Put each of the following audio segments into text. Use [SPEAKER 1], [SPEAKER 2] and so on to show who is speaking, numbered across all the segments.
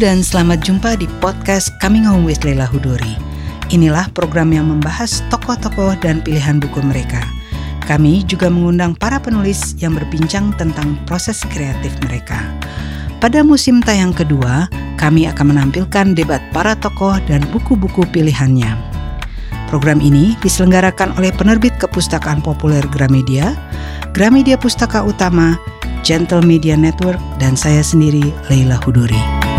[SPEAKER 1] dan selamat jumpa di podcast Coming Home with Leila Hudori. Inilah program yang membahas tokoh-tokoh dan pilihan buku mereka. Kami juga mengundang para penulis yang berbincang tentang proses kreatif mereka. Pada musim tayang kedua, kami akan menampilkan debat para tokoh dan buku-buku pilihannya. Program ini diselenggarakan oleh penerbit Kepustakaan Populer Gramedia, Gramedia Pustaka Utama, Gentle Media Network, dan saya sendiri, Leila Hudori.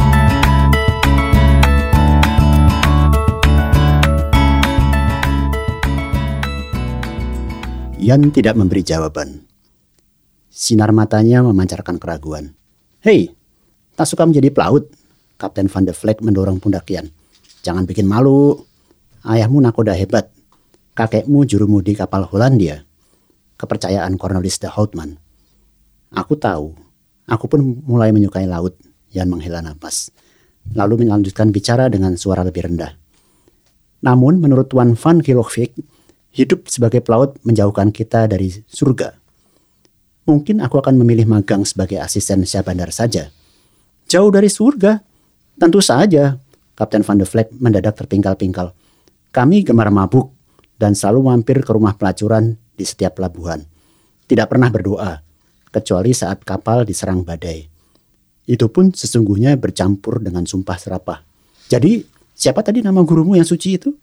[SPEAKER 2] Yan tidak memberi jawaban. Sinar matanya memancarkan keraguan. Hei, tak suka menjadi pelaut? Kapten Van de Vleck mendorong pundak Yan. Jangan bikin malu. Ayahmu nakoda hebat. Kakekmu juru mudi kapal Hollandia. Kepercayaan Cornelis de Houtman. Aku tahu. Aku pun mulai menyukai laut. Yan menghela nafas. Lalu melanjutkan bicara dengan suara lebih rendah. Namun menurut Tuan Van Kilovik, hidup sebagai pelaut menjauhkan kita dari surga. Mungkin aku akan memilih magang sebagai asisten Syah Bandar saja. Jauh dari surga? Tentu saja. Kapten Van de Vleck mendadak terpingkal-pingkal. Kami gemar mabuk dan selalu mampir ke rumah pelacuran di setiap pelabuhan. Tidak pernah berdoa, kecuali saat kapal diserang badai. Itu pun sesungguhnya bercampur dengan sumpah serapah. Jadi, siapa tadi nama gurumu yang suci itu?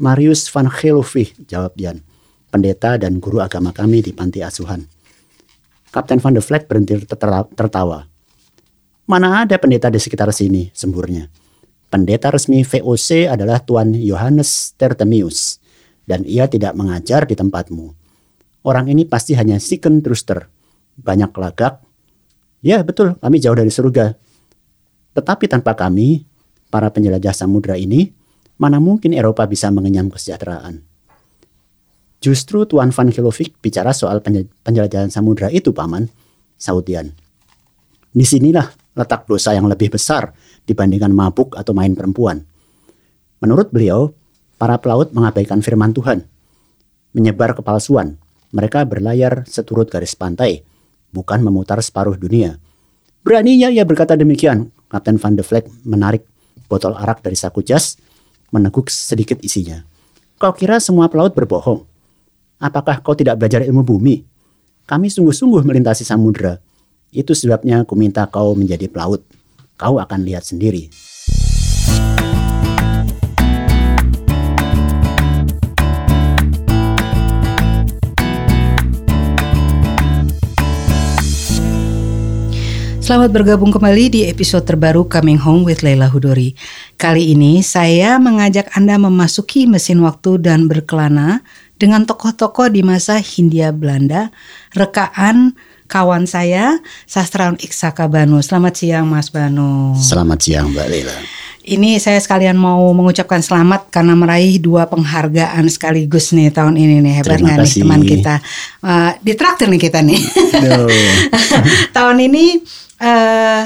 [SPEAKER 2] Marius van Gelovig, jawab Dian, pendeta dan guru agama kami di panti asuhan. Kapten van de Vleck berhenti tertawa. Mana ada pendeta di sekitar sini, semburnya. Pendeta resmi VOC adalah Tuan Johannes Tertemius, dan ia tidak mengajar di tempatmu. Orang ini pasti hanya siken truster, banyak lagak. Ya betul, kami jauh dari surga. Tetapi tanpa kami, para penjelajah samudra ini, mana mungkin Eropa bisa mengenyam kesejahteraan. Justru Tuan Van Kilovic bicara soal penjelajahan samudra itu, Paman, Saudian. Di sinilah letak dosa yang lebih besar dibandingkan mabuk atau main perempuan. Menurut beliau, para pelaut mengabaikan firman Tuhan, menyebar kepalsuan. Mereka berlayar seturut garis pantai, bukan memutar separuh dunia. Beraninya ia berkata demikian. Kapten Van de Vleck menarik botol arak dari saku jas meneguk sedikit isinya. Kau kira semua pelaut berbohong? Apakah kau tidak belajar ilmu bumi? Kami sungguh-sungguh melintasi samudera. Itu sebabnya aku minta kau menjadi pelaut. Kau akan lihat sendiri.
[SPEAKER 1] Selamat bergabung kembali di episode terbaru Coming Home with Leila Hudori. Kali ini saya mengajak Anda memasuki mesin waktu dan berkelana dengan tokoh-tokoh di masa Hindia Belanda, rekaan kawan saya, sastrawan Iksaka Banu. Selamat siang Mas Banu.
[SPEAKER 2] Selamat siang Mbak Leila.
[SPEAKER 1] Ini saya sekalian mau mengucapkan selamat karena meraih dua penghargaan sekaligus nih tahun ini nih hebat nggak nih teman kita uh, di traktir nih kita nih. tahun ini uh,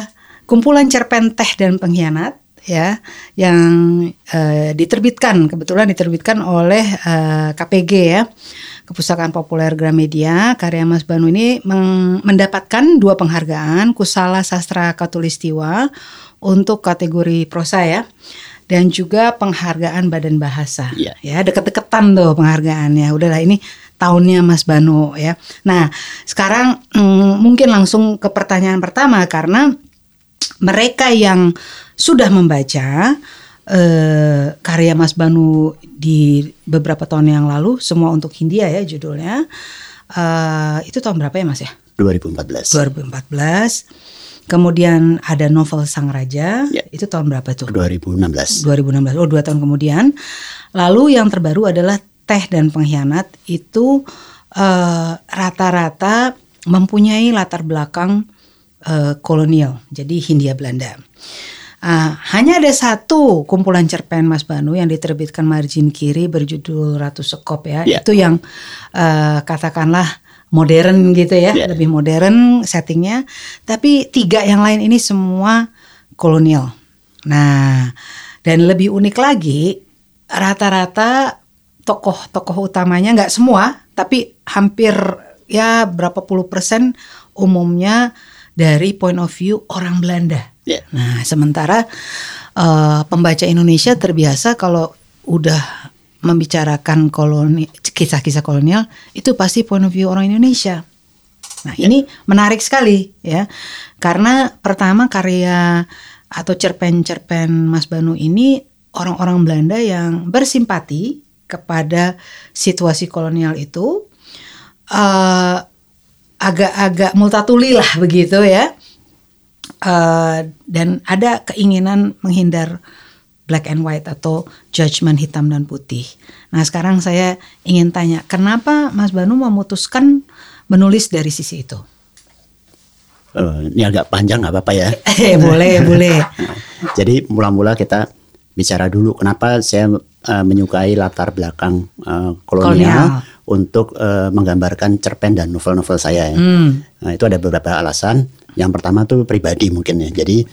[SPEAKER 1] kumpulan cerpen teh dan pengkhianat ya yang uh, diterbitkan kebetulan diterbitkan oleh uh, eh, KPG ya. Kepustakaan Populer Gramedia karya Mas Banu ini mendapatkan dua penghargaan Kusala Sastra Katulistiwa untuk kategori prosa ya dan juga penghargaan Badan Bahasa. Yeah. ya deket-deketan tuh penghargaannya. Udahlah ini tahunnya Mas Banu ya. Nah, sekarang mm, mungkin langsung ke pertanyaan pertama karena mereka yang sudah membaca eh, karya Mas Banu di beberapa tahun yang lalu, semua untuk Hindia ya judulnya. Eh, itu tahun berapa ya Mas ya?
[SPEAKER 2] 2014.
[SPEAKER 1] 2014. Kemudian ada novel Sang Raja, ya. itu tahun berapa tuh?
[SPEAKER 2] 2016.
[SPEAKER 1] 2016. Oh, dua tahun kemudian. Lalu yang terbaru adalah teh dan pengkhianat itu eh, rata-rata uh, mempunyai latar belakang uh, kolonial, jadi Hindia Belanda. Uh, hanya ada satu kumpulan cerpen Mas Banu yang diterbitkan margin kiri berjudul Ratu Sekop ya, yeah. itu yang uh, katakanlah modern gitu ya, yeah. lebih modern settingnya. Tapi tiga yang lain ini semua kolonial. Nah, dan lebih unik lagi, rata-rata tokoh-tokoh utamanya nggak semua, tapi hampir ya berapa puluh persen umumnya dari point of view orang Belanda. Yeah. Nah, sementara uh, pembaca Indonesia terbiasa kalau udah membicarakan koloni kisah-kisah kolonial itu pasti point of view orang Indonesia. Nah, yeah. ini menarik sekali ya. Karena pertama karya atau cerpen-cerpen Mas Banu ini orang-orang Belanda yang bersimpati kepada situasi kolonial itu uh, agak-agak multatuli lah begitu ya uh, dan ada keinginan menghindar black and white atau judgment hitam dan putih. Nah sekarang saya ingin tanya, kenapa Mas Banu memutuskan menulis dari sisi itu?
[SPEAKER 2] Uh, ini agak panjang nggak apa-apa ya?
[SPEAKER 1] Eh boleh boleh.
[SPEAKER 2] Jadi mula-mula kita bicara dulu kenapa saya uh, menyukai latar belakang uh, kolonial, kolonial untuk uh, menggambarkan cerpen dan novel-novel saya. Ya. Hmm. Nah itu ada beberapa alasan. Yang pertama tuh pribadi mungkin ya. Jadi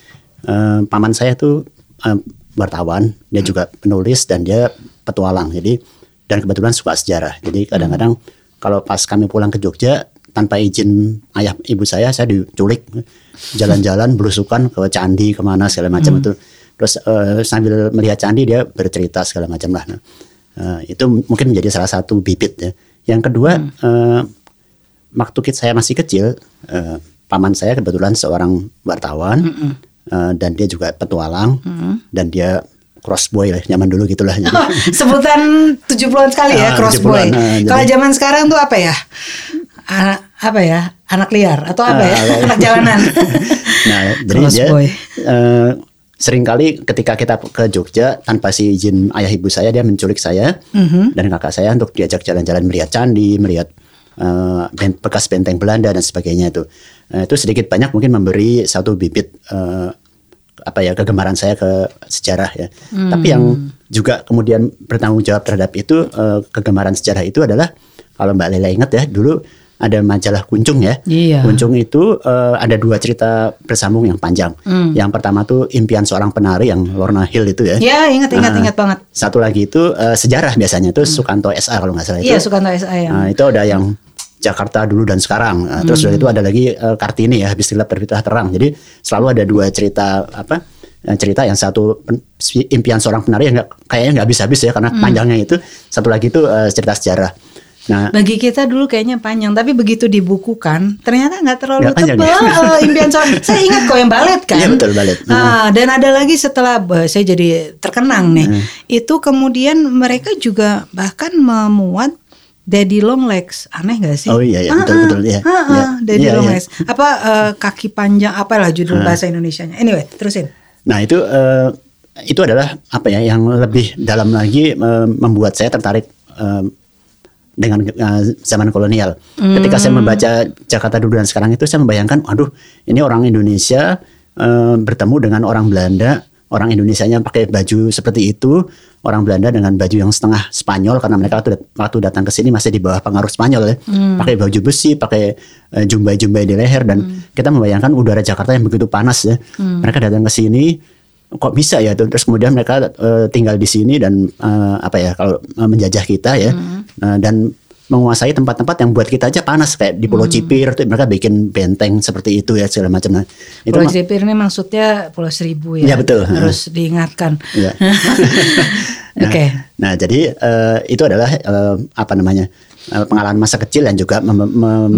[SPEAKER 2] uh, paman saya tuh uh, wartawan, dia hmm. juga penulis dan dia petualang. Jadi dan kebetulan suka sejarah. Jadi kadang-kadang hmm. kalau pas kami pulang ke Jogja tanpa izin ayah ibu saya, saya diculik jalan-jalan berusukan ke candi ke mana segala macam hmm. itu. Terus uh, sambil melihat candi dia bercerita segala macam lah. Nah, Uh, itu mungkin menjadi salah satu bibit ya. Yang kedua, hmm. uh, waktu saya masih kecil, uh, paman saya kebetulan seorang wartawan hmm. uh, dan dia juga petualang hmm. dan dia crossboy lah zaman dulu gitulah.
[SPEAKER 1] Oh, sebutan 70-an sekali ya uh, crossboy. Uh, Kalau zaman sekarang tuh apa ya? Anak apa ya? Anak liar atau apa uh, ya? Anak jalanan.
[SPEAKER 2] nah, jadi crossboy. dia uh, sering kali ketika kita ke Jogja tanpa si izin ayah ibu saya dia menculik saya mm-hmm. dan kakak saya untuk diajak jalan-jalan melihat candi, melihat uh, bekas benteng Belanda dan sebagainya itu. Uh, itu sedikit banyak mungkin memberi satu bibit uh, apa ya kegemaran saya ke sejarah ya. Mm. Tapi yang juga kemudian bertanggung jawab terhadap itu uh, kegemaran sejarah itu adalah kalau Mbak Lela ingat ya dulu ada majalah Kuncung ya. Iya. Kuncung itu uh, ada dua cerita bersambung yang panjang. Hmm. Yang pertama tuh impian seorang penari yang Lorna Hill itu ya.
[SPEAKER 1] Iya, ingat ingat uh, ingat banget.
[SPEAKER 2] Satu lagi itu uh, sejarah biasanya tuh hmm. Sukanto SA kalau nggak salah
[SPEAKER 1] itu. Iya, Sukanto SA yang.
[SPEAKER 2] Uh, itu ada yang Jakarta dulu dan sekarang. Uh, terus hmm. itu ada lagi uh, Kartini ya, habis gelap terbitlah terang. Jadi selalu ada dua cerita apa? cerita yang satu impian seorang penari yang gak, kayaknya nggak habis-habis ya karena hmm. panjangnya itu satu lagi itu uh, cerita sejarah
[SPEAKER 1] Nah, bagi kita dulu kayaknya panjang, tapi begitu dibukukan ternyata nggak terlalu gak tebal. Ya? Uh, impian seorang, saya ingat kok yang balet kan.
[SPEAKER 2] Iya betul balet.
[SPEAKER 1] Nah, dan ada lagi setelah saya jadi terkenang nih, hmm. itu kemudian mereka juga bahkan memuat Daddy long legs, aneh gak sih?
[SPEAKER 2] Oh iya, iya betul betul ya.
[SPEAKER 1] Uh, uh, ya. Daddy ya, long ya. legs, apa uh, kaki panjang, apalah judul uh. bahasa Indonesia-nya. Anyway, terusin.
[SPEAKER 2] Nah itu uh, itu adalah apa ya yang lebih dalam lagi uh, membuat saya tertarik uh, dengan uh, zaman kolonial. Hmm. Ketika saya membaca Jakarta dulu dan sekarang itu saya membayangkan, aduh ini orang Indonesia uh, bertemu dengan orang Belanda, orang Indonesia-nya pakai baju seperti itu, orang Belanda dengan baju yang setengah Spanyol karena mereka waktu, waktu datang ke sini masih di bawah pengaruh Spanyol ya, hmm. pakai baju besi, pakai uh, jumbai-jumbai di leher dan hmm. kita membayangkan udara Jakarta yang begitu panas ya. Hmm. Mereka datang ke sini kok bisa ya terus kemudian mereka uh, tinggal di sini dan uh, apa ya kalau uh, menjajah kita ya hmm. uh, dan menguasai tempat-tempat yang buat kita aja panas kayak di Pulau hmm. Cipir itu mereka bikin benteng seperti itu ya segala macam. Nah,
[SPEAKER 1] itu Pulau Cipir ini maksudnya Pulau Seribu ya.
[SPEAKER 2] Ya betul.
[SPEAKER 1] Harus diingatkan. Ya.
[SPEAKER 2] nah, Oke. Okay. Nah, jadi uh, itu adalah uh, apa namanya? Uh, pengalaman masa kecil dan juga mem mem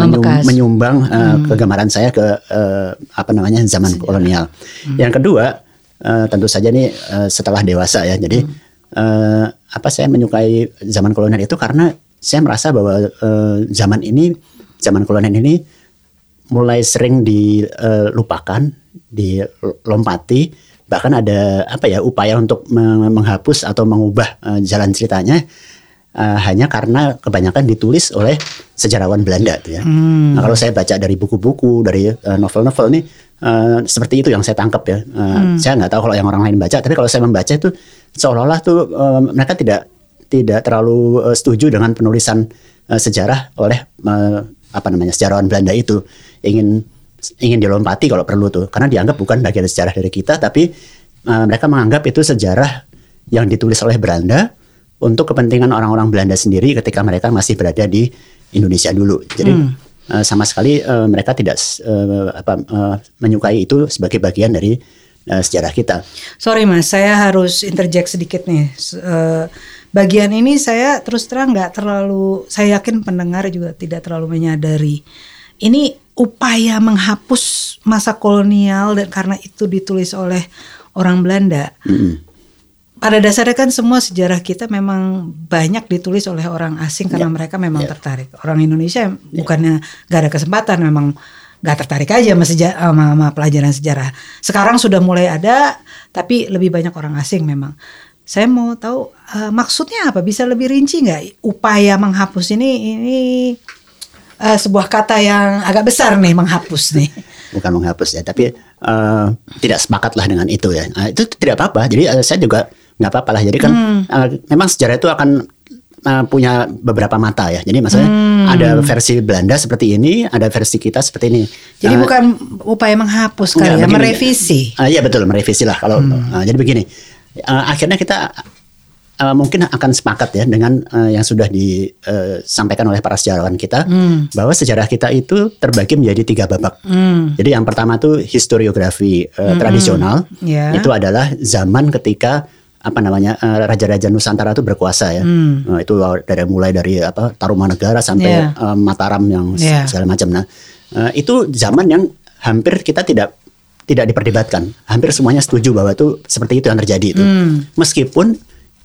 [SPEAKER 2] menyumbang uh, hmm. kegemaran saya ke uh, apa namanya zaman Sejarah. kolonial. Hmm. Yang kedua uh, tentu saja nih uh, setelah dewasa ya. Jadi hmm. uh, apa saya menyukai zaman kolonial itu karena saya merasa bahwa uh, zaman ini zaman kolonial ini mulai sering dilupakan, dilompati, bahkan ada apa ya upaya untuk menghapus atau mengubah uh, jalan ceritanya uh, hanya karena kebanyakan ditulis oleh sejarawan Belanda tuh ya. Hmm. Nah, kalau saya baca dari buku-buku, dari novel-novel uh, nih uh, seperti itu yang saya tangkap ya. Uh, hmm. Saya nggak tahu kalau yang orang lain baca, tapi kalau saya membaca itu seolah-olah tuh uh, mereka tidak tidak terlalu uh, setuju dengan penulisan uh, sejarah oleh uh, apa namanya sejarawan Belanda itu ingin ingin dilompati kalau perlu tuh karena dianggap bukan bagian sejarah dari kita tapi uh, mereka menganggap itu sejarah yang ditulis oleh Belanda untuk kepentingan orang-orang Belanda sendiri ketika mereka masih berada di Indonesia dulu jadi hmm uh, sama sekali uh, mereka tidak uh, apa uh, menyukai itu sebagai bagian dari uh, sejarah kita.
[SPEAKER 1] Sorry mas, saya harus interject sedikit nih. Uh, bagian ini saya terus terang nggak terlalu, saya yakin pendengar juga tidak terlalu menyadari. Ini upaya menghapus masa kolonial dan karena itu ditulis oleh orang Belanda. Mm -hmm pada dasarnya kan semua sejarah kita memang banyak ditulis oleh orang asing karena yeah. mereka memang yeah. tertarik. Orang Indonesia yeah. bukannya gak ada kesempatan, memang gak tertarik aja sama, sejarah, sama, sama pelajaran sejarah. Sekarang sudah mulai ada, tapi lebih banyak orang asing memang. Saya mau tahu uh, maksudnya apa? Bisa lebih rinci nggak? Upaya menghapus ini ini uh, sebuah kata yang agak besar nih menghapus nih.
[SPEAKER 2] Bukan menghapus ya, tapi uh, tidak sepakat lah dengan itu ya. Nah, itu tidak apa-apa. Jadi uh, saya juga nggak apa-apa lah. Jadi kan hmm. uh, memang sejarah itu akan uh, punya beberapa mata ya. Jadi maksudnya hmm. ada versi Belanda seperti ini, ada versi kita seperti ini.
[SPEAKER 1] Jadi uh, bukan upaya menghapus kali ya, merevisi.
[SPEAKER 2] Uh, iya betul, merevisi lah kalau hmm. uh, jadi begini. Uh, akhirnya kita uh, mungkin akan sepakat ya dengan uh, yang sudah disampaikan oleh para sejarawan kita hmm. bahwa sejarah kita itu terbagi menjadi tiga babak. Hmm. Jadi yang pertama itu historiografi uh, hmm. tradisional, yeah. itu adalah zaman ketika apa namanya uh, raja-raja Nusantara itu berkuasa ya. Hmm. Uh, itu dari mulai dari apa Tarumanegara sampai yeah. uh, Mataram yang yeah. segala macam. Nah, uh, itu zaman yang hampir kita tidak tidak diperdebatkan. Hampir semuanya setuju bahwa itu seperti itu yang terjadi itu. Hmm. Meskipun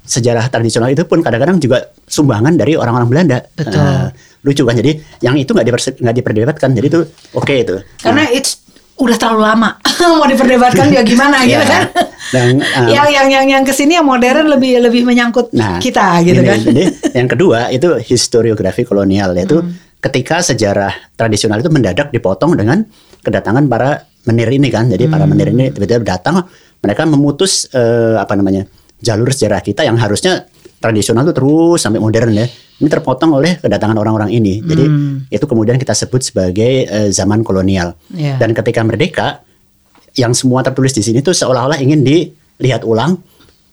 [SPEAKER 2] sejarah tradisional itu pun kadang-kadang juga sumbangan dari orang-orang Belanda.
[SPEAKER 1] Betul. Uh,
[SPEAKER 2] lucu kan. Jadi yang itu nggak diper, diperdebatkan. Jadi itu oke okay itu.
[SPEAKER 1] Karena nah, it's udah terlalu lama mau diperdebatkan juga gimana gitu iya. kan dan, um, yang yang yang yang ke sini yang modern lebih lebih menyangkut nah, kita gitu ini, kan
[SPEAKER 2] jadi yang kedua itu historiografi kolonial yaitu hmm. ketika sejarah tradisional itu mendadak dipotong dengan kedatangan para menir ini kan jadi hmm. para menir ini tiba-tiba datang mereka memutus uh, apa namanya jalur sejarah kita yang harusnya tradisional itu terus sampai modern ya ini terpotong oleh kedatangan orang-orang ini. Jadi hmm. itu kemudian kita sebut sebagai uh, zaman kolonial. Yeah. Dan ketika merdeka, yang semua tertulis di sini itu seolah-olah ingin dilihat ulang,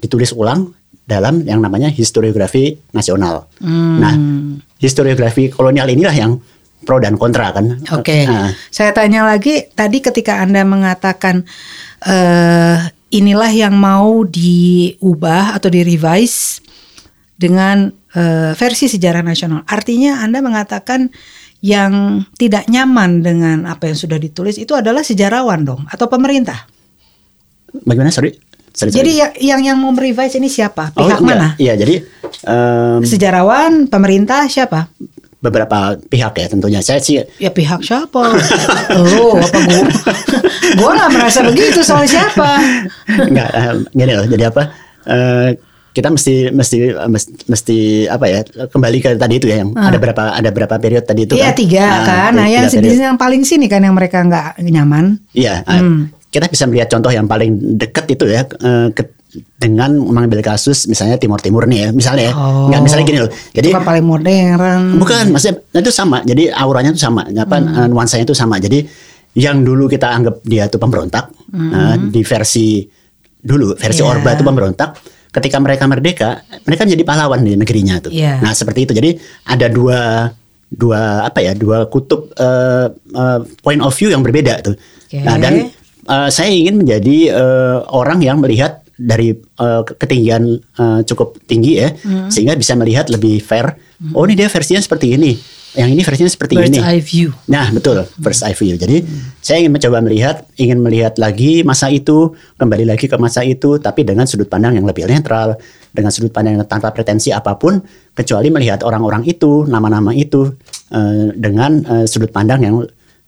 [SPEAKER 2] ditulis ulang dalam yang namanya historiografi nasional. Hmm. Nah, historiografi kolonial inilah yang pro dan kontra kan.
[SPEAKER 1] Oke. Okay. Nah. Saya tanya lagi tadi ketika Anda mengatakan uh, inilah yang mau diubah atau direvise dengan uh, versi sejarah nasional. Artinya Anda mengatakan yang tidak nyaman dengan apa yang sudah ditulis itu adalah sejarawan dong atau pemerintah.
[SPEAKER 2] Bagaimana sorry?
[SPEAKER 1] sorry, sorry. Jadi yang yang yang mau merevise ini siapa? Oh, Pihak oh, iya, mana?
[SPEAKER 2] Iya, jadi um,
[SPEAKER 1] sejarawan, pemerintah siapa?
[SPEAKER 2] beberapa pihak ya tentunya saya sih
[SPEAKER 1] ya pihak siapa oh apa gua gua nggak merasa begitu soal siapa
[SPEAKER 2] nggak uh, gini loh jadi apa uh, kita mesti mesti mesti apa ya kembali ke tadi itu ya yang hmm. ada berapa ada berapa periode tadi itu
[SPEAKER 1] iya kan? tiga nah, kan nah yang sejenis yang paling sini kan yang mereka nggak nyaman
[SPEAKER 2] iya ah, hmm. kita bisa melihat contoh yang paling dekat itu ya eh, ke, dengan mengambil kasus misalnya Timur Timur nih ya misalnya ya oh, nggak misalnya gini loh jadi
[SPEAKER 1] itu kan paling modern
[SPEAKER 2] bukan maksudnya itu sama jadi auranya itu sama apa hmm. Eh, nuansanya itu sama jadi yang dulu kita anggap dia itu pemberontak hmm. uh, di versi dulu versi yeah. Orba itu pemberontak ketika mereka merdeka, mereka menjadi pahlawan di negerinya tuh. Yeah. Nah seperti itu. Jadi ada dua dua apa ya dua kutub uh, uh, point of view yang berbeda tuh. Okay. Nah dan uh, saya ingin menjadi uh, orang yang melihat dari uh, ketinggian uh, cukup tinggi ya, mm. sehingga bisa melihat lebih fair. Mm. Oh ini dia versinya seperti ini yang ini versinya seperti
[SPEAKER 1] first
[SPEAKER 2] ini.
[SPEAKER 1] First eye view.
[SPEAKER 2] Nah, betul, first eye view. Jadi, hmm. saya ingin mencoba melihat, ingin melihat lagi masa itu, kembali lagi ke masa itu, tapi dengan sudut pandang yang lebih netral, dengan sudut pandang yang tanpa pretensi apa pun, kecuali melihat orang-orang itu, nama-nama itu, uh, dengan uh, sudut pandang yang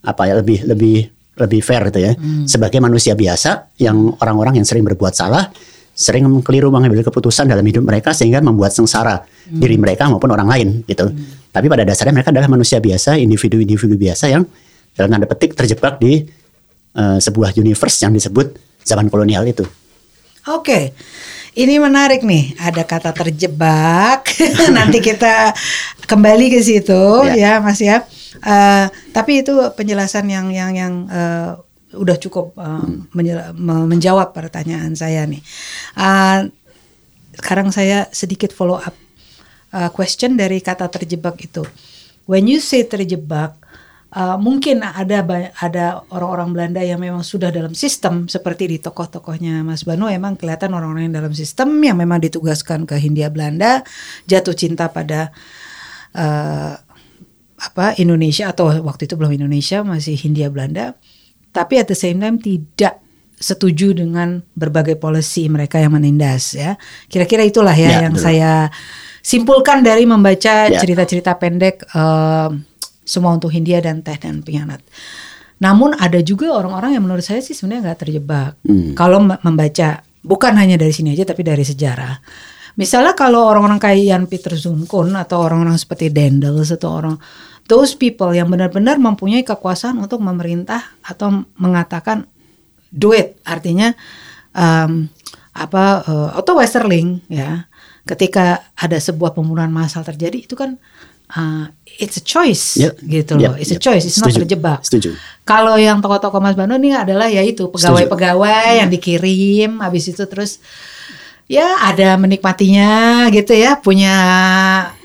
[SPEAKER 2] apa ya lebih lebih lebih fair gitu ya. Hmm. Sebagai manusia biasa, yang orang-orang yang sering berbuat salah, sering keliru mengambil keputusan dalam hidup mereka sehingga membuat sengsara hmm. diri mereka maupun orang lain gitu. Hmm. Tapi pada dasarnya mereka adalah manusia biasa, individu-individu biasa yang dalam tanda petik terjebak di uh, sebuah universe yang disebut zaman kolonial itu.
[SPEAKER 1] Oke. Okay. Ini menarik nih, ada kata terjebak. Nanti kita kembali ke situ ya, ya Mas ya. Uh, tapi itu penjelasan yang yang yang uh, udah cukup uh, menjawab pertanyaan saya nih. Uh, sekarang saya sedikit follow up uh, question dari kata terjebak itu. When you say terjebak, Uh, mungkin ada ada orang-orang Belanda yang memang sudah dalam sistem seperti di tokoh-tokohnya Mas Bano emang kelihatan orang-orang yang dalam sistem yang memang ditugaskan ke Hindia Belanda jatuh cinta pada uh, apa Indonesia atau waktu itu belum Indonesia masih Hindia Belanda tapi at the same time tidak setuju dengan berbagai polisi mereka yang menindas ya kira-kira itulah ya, ya yang betul. saya simpulkan dari membaca ya. cerita-cerita pendek uh, semua untuk Hindia dan teh dan pengkhianat. Namun ada juga orang-orang yang menurut saya sih sebenarnya nggak terjebak hmm. kalau membaca bukan hanya dari sini aja tapi dari sejarah. Misalnya kalau orang-orang kayak Jan Peter Zunkun atau orang-orang seperti Dendels atau orang those people yang benar-benar mempunyai kekuasaan untuk memerintah atau mengatakan do it artinya um, apa uh, atau Westerling ya ketika ada sebuah pembunuhan massal terjadi itu kan uh, it's a choice yep. gitu loh. Yep. It's a choice, it's Setuju. not terjebak.
[SPEAKER 2] Setuju.
[SPEAKER 1] Kalau yang tokoh-tokoh Mas Bano ini adalah ya itu pegawai-pegawai yang dikirim habis itu terus ya ada menikmatinya gitu ya punya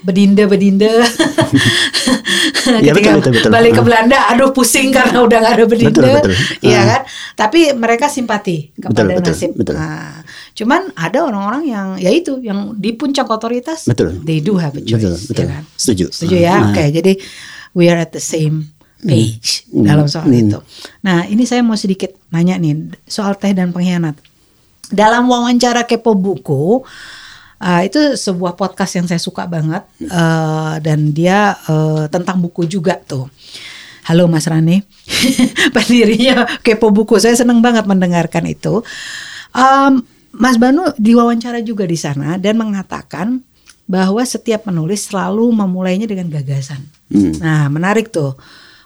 [SPEAKER 1] bedinde bedinde
[SPEAKER 2] ya, betul, betul, betul.
[SPEAKER 1] balik ke Belanda aduh pusing karena udah gak ada bedinde iya uh. kan tapi mereka simpati kepada betul, nasib betul. Nah, cuman ada orang-orang yang ya itu yang di puncak otoritas
[SPEAKER 2] betul.
[SPEAKER 1] they do have a choice
[SPEAKER 2] betul, betul. Ya kan? setuju
[SPEAKER 1] setuju ya uh. oke okay, jadi we are at the same page hmm. dalam soal hmm. itu nah ini saya mau sedikit nanya nih soal teh dan pengkhianat dalam wawancara kepo buku uh, itu sebuah podcast yang saya suka banget uh, dan dia uh, tentang buku juga tuh. Halo Mas Rani, pendirinya kepo buku. Saya seneng banget mendengarkan itu. Um, Mas Banu diwawancara juga di sana dan mengatakan bahwa setiap penulis selalu memulainya dengan gagasan. Hmm. Nah, menarik tuh.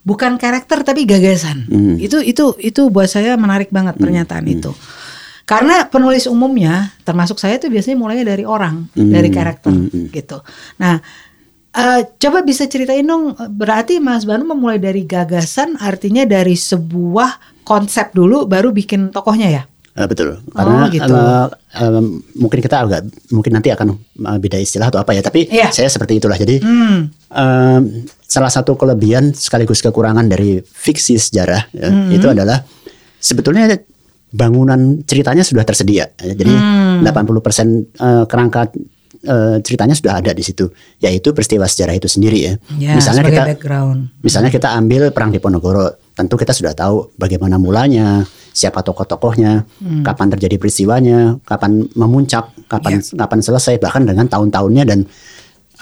[SPEAKER 1] Bukan karakter tapi gagasan. Hmm. Itu itu itu buat saya menarik banget pernyataan hmm. itu. Karena penulis umumnya, termasuk saya itu biasanya mulainya dari orang, mm, dari karakter mm, mm. gitu. Nah, uh, coba bisa ceritain dong, berarti Mas Banu memulai dari gagasan, artinya dari sebuah konsep dulu, baru bikin tokohnya ya?
[SPEAKER 2] Uh, betul, karena oh, gitu. uh, uh, mungkin kita agak mungkin nanti akan uh, beda istilah atau apa ya, tapi yeah. saya seperti itulah. Jadi hmm. uh, salah satu kelebihan sekaligus kekurangan dari fiksi sejarah ya, hmm. itu adalah sebetulnya bangunan ceritanya sudah tersedia. Jadi hmm. 80% uh, kerangka uh, ceritanya sudah ada di situ, yaitu peristiwa sejarah itu sendiri ya.
[SPEAKER 1] ya misalnya kita background.
[SPEAKER 2] misalnya kita ambil perang di Ponorogo, tentu kita sudah tahu bagaimana mulanya, siapa tokoh-tokohnya, hmm. kapan terjadi peristiwanya, kapan memuncak, kapan yeah. kapan selesai, bahkan dengan tahun-tahunnya dan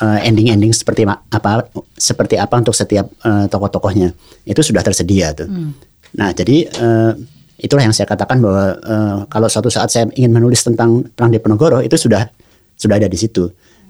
[SPEAKER 2] uh, ending-ending seperti apa seperti apa untuk setiap uh, tokoh-tokohnya itu sudah tersedia tuh. Hmm. Nah jadi uh, itulah yang saya katakan bahwa uh, kalau suatu saat saya ingin menulis tentang perang Diponegoro itu sudah sudah ada di situ.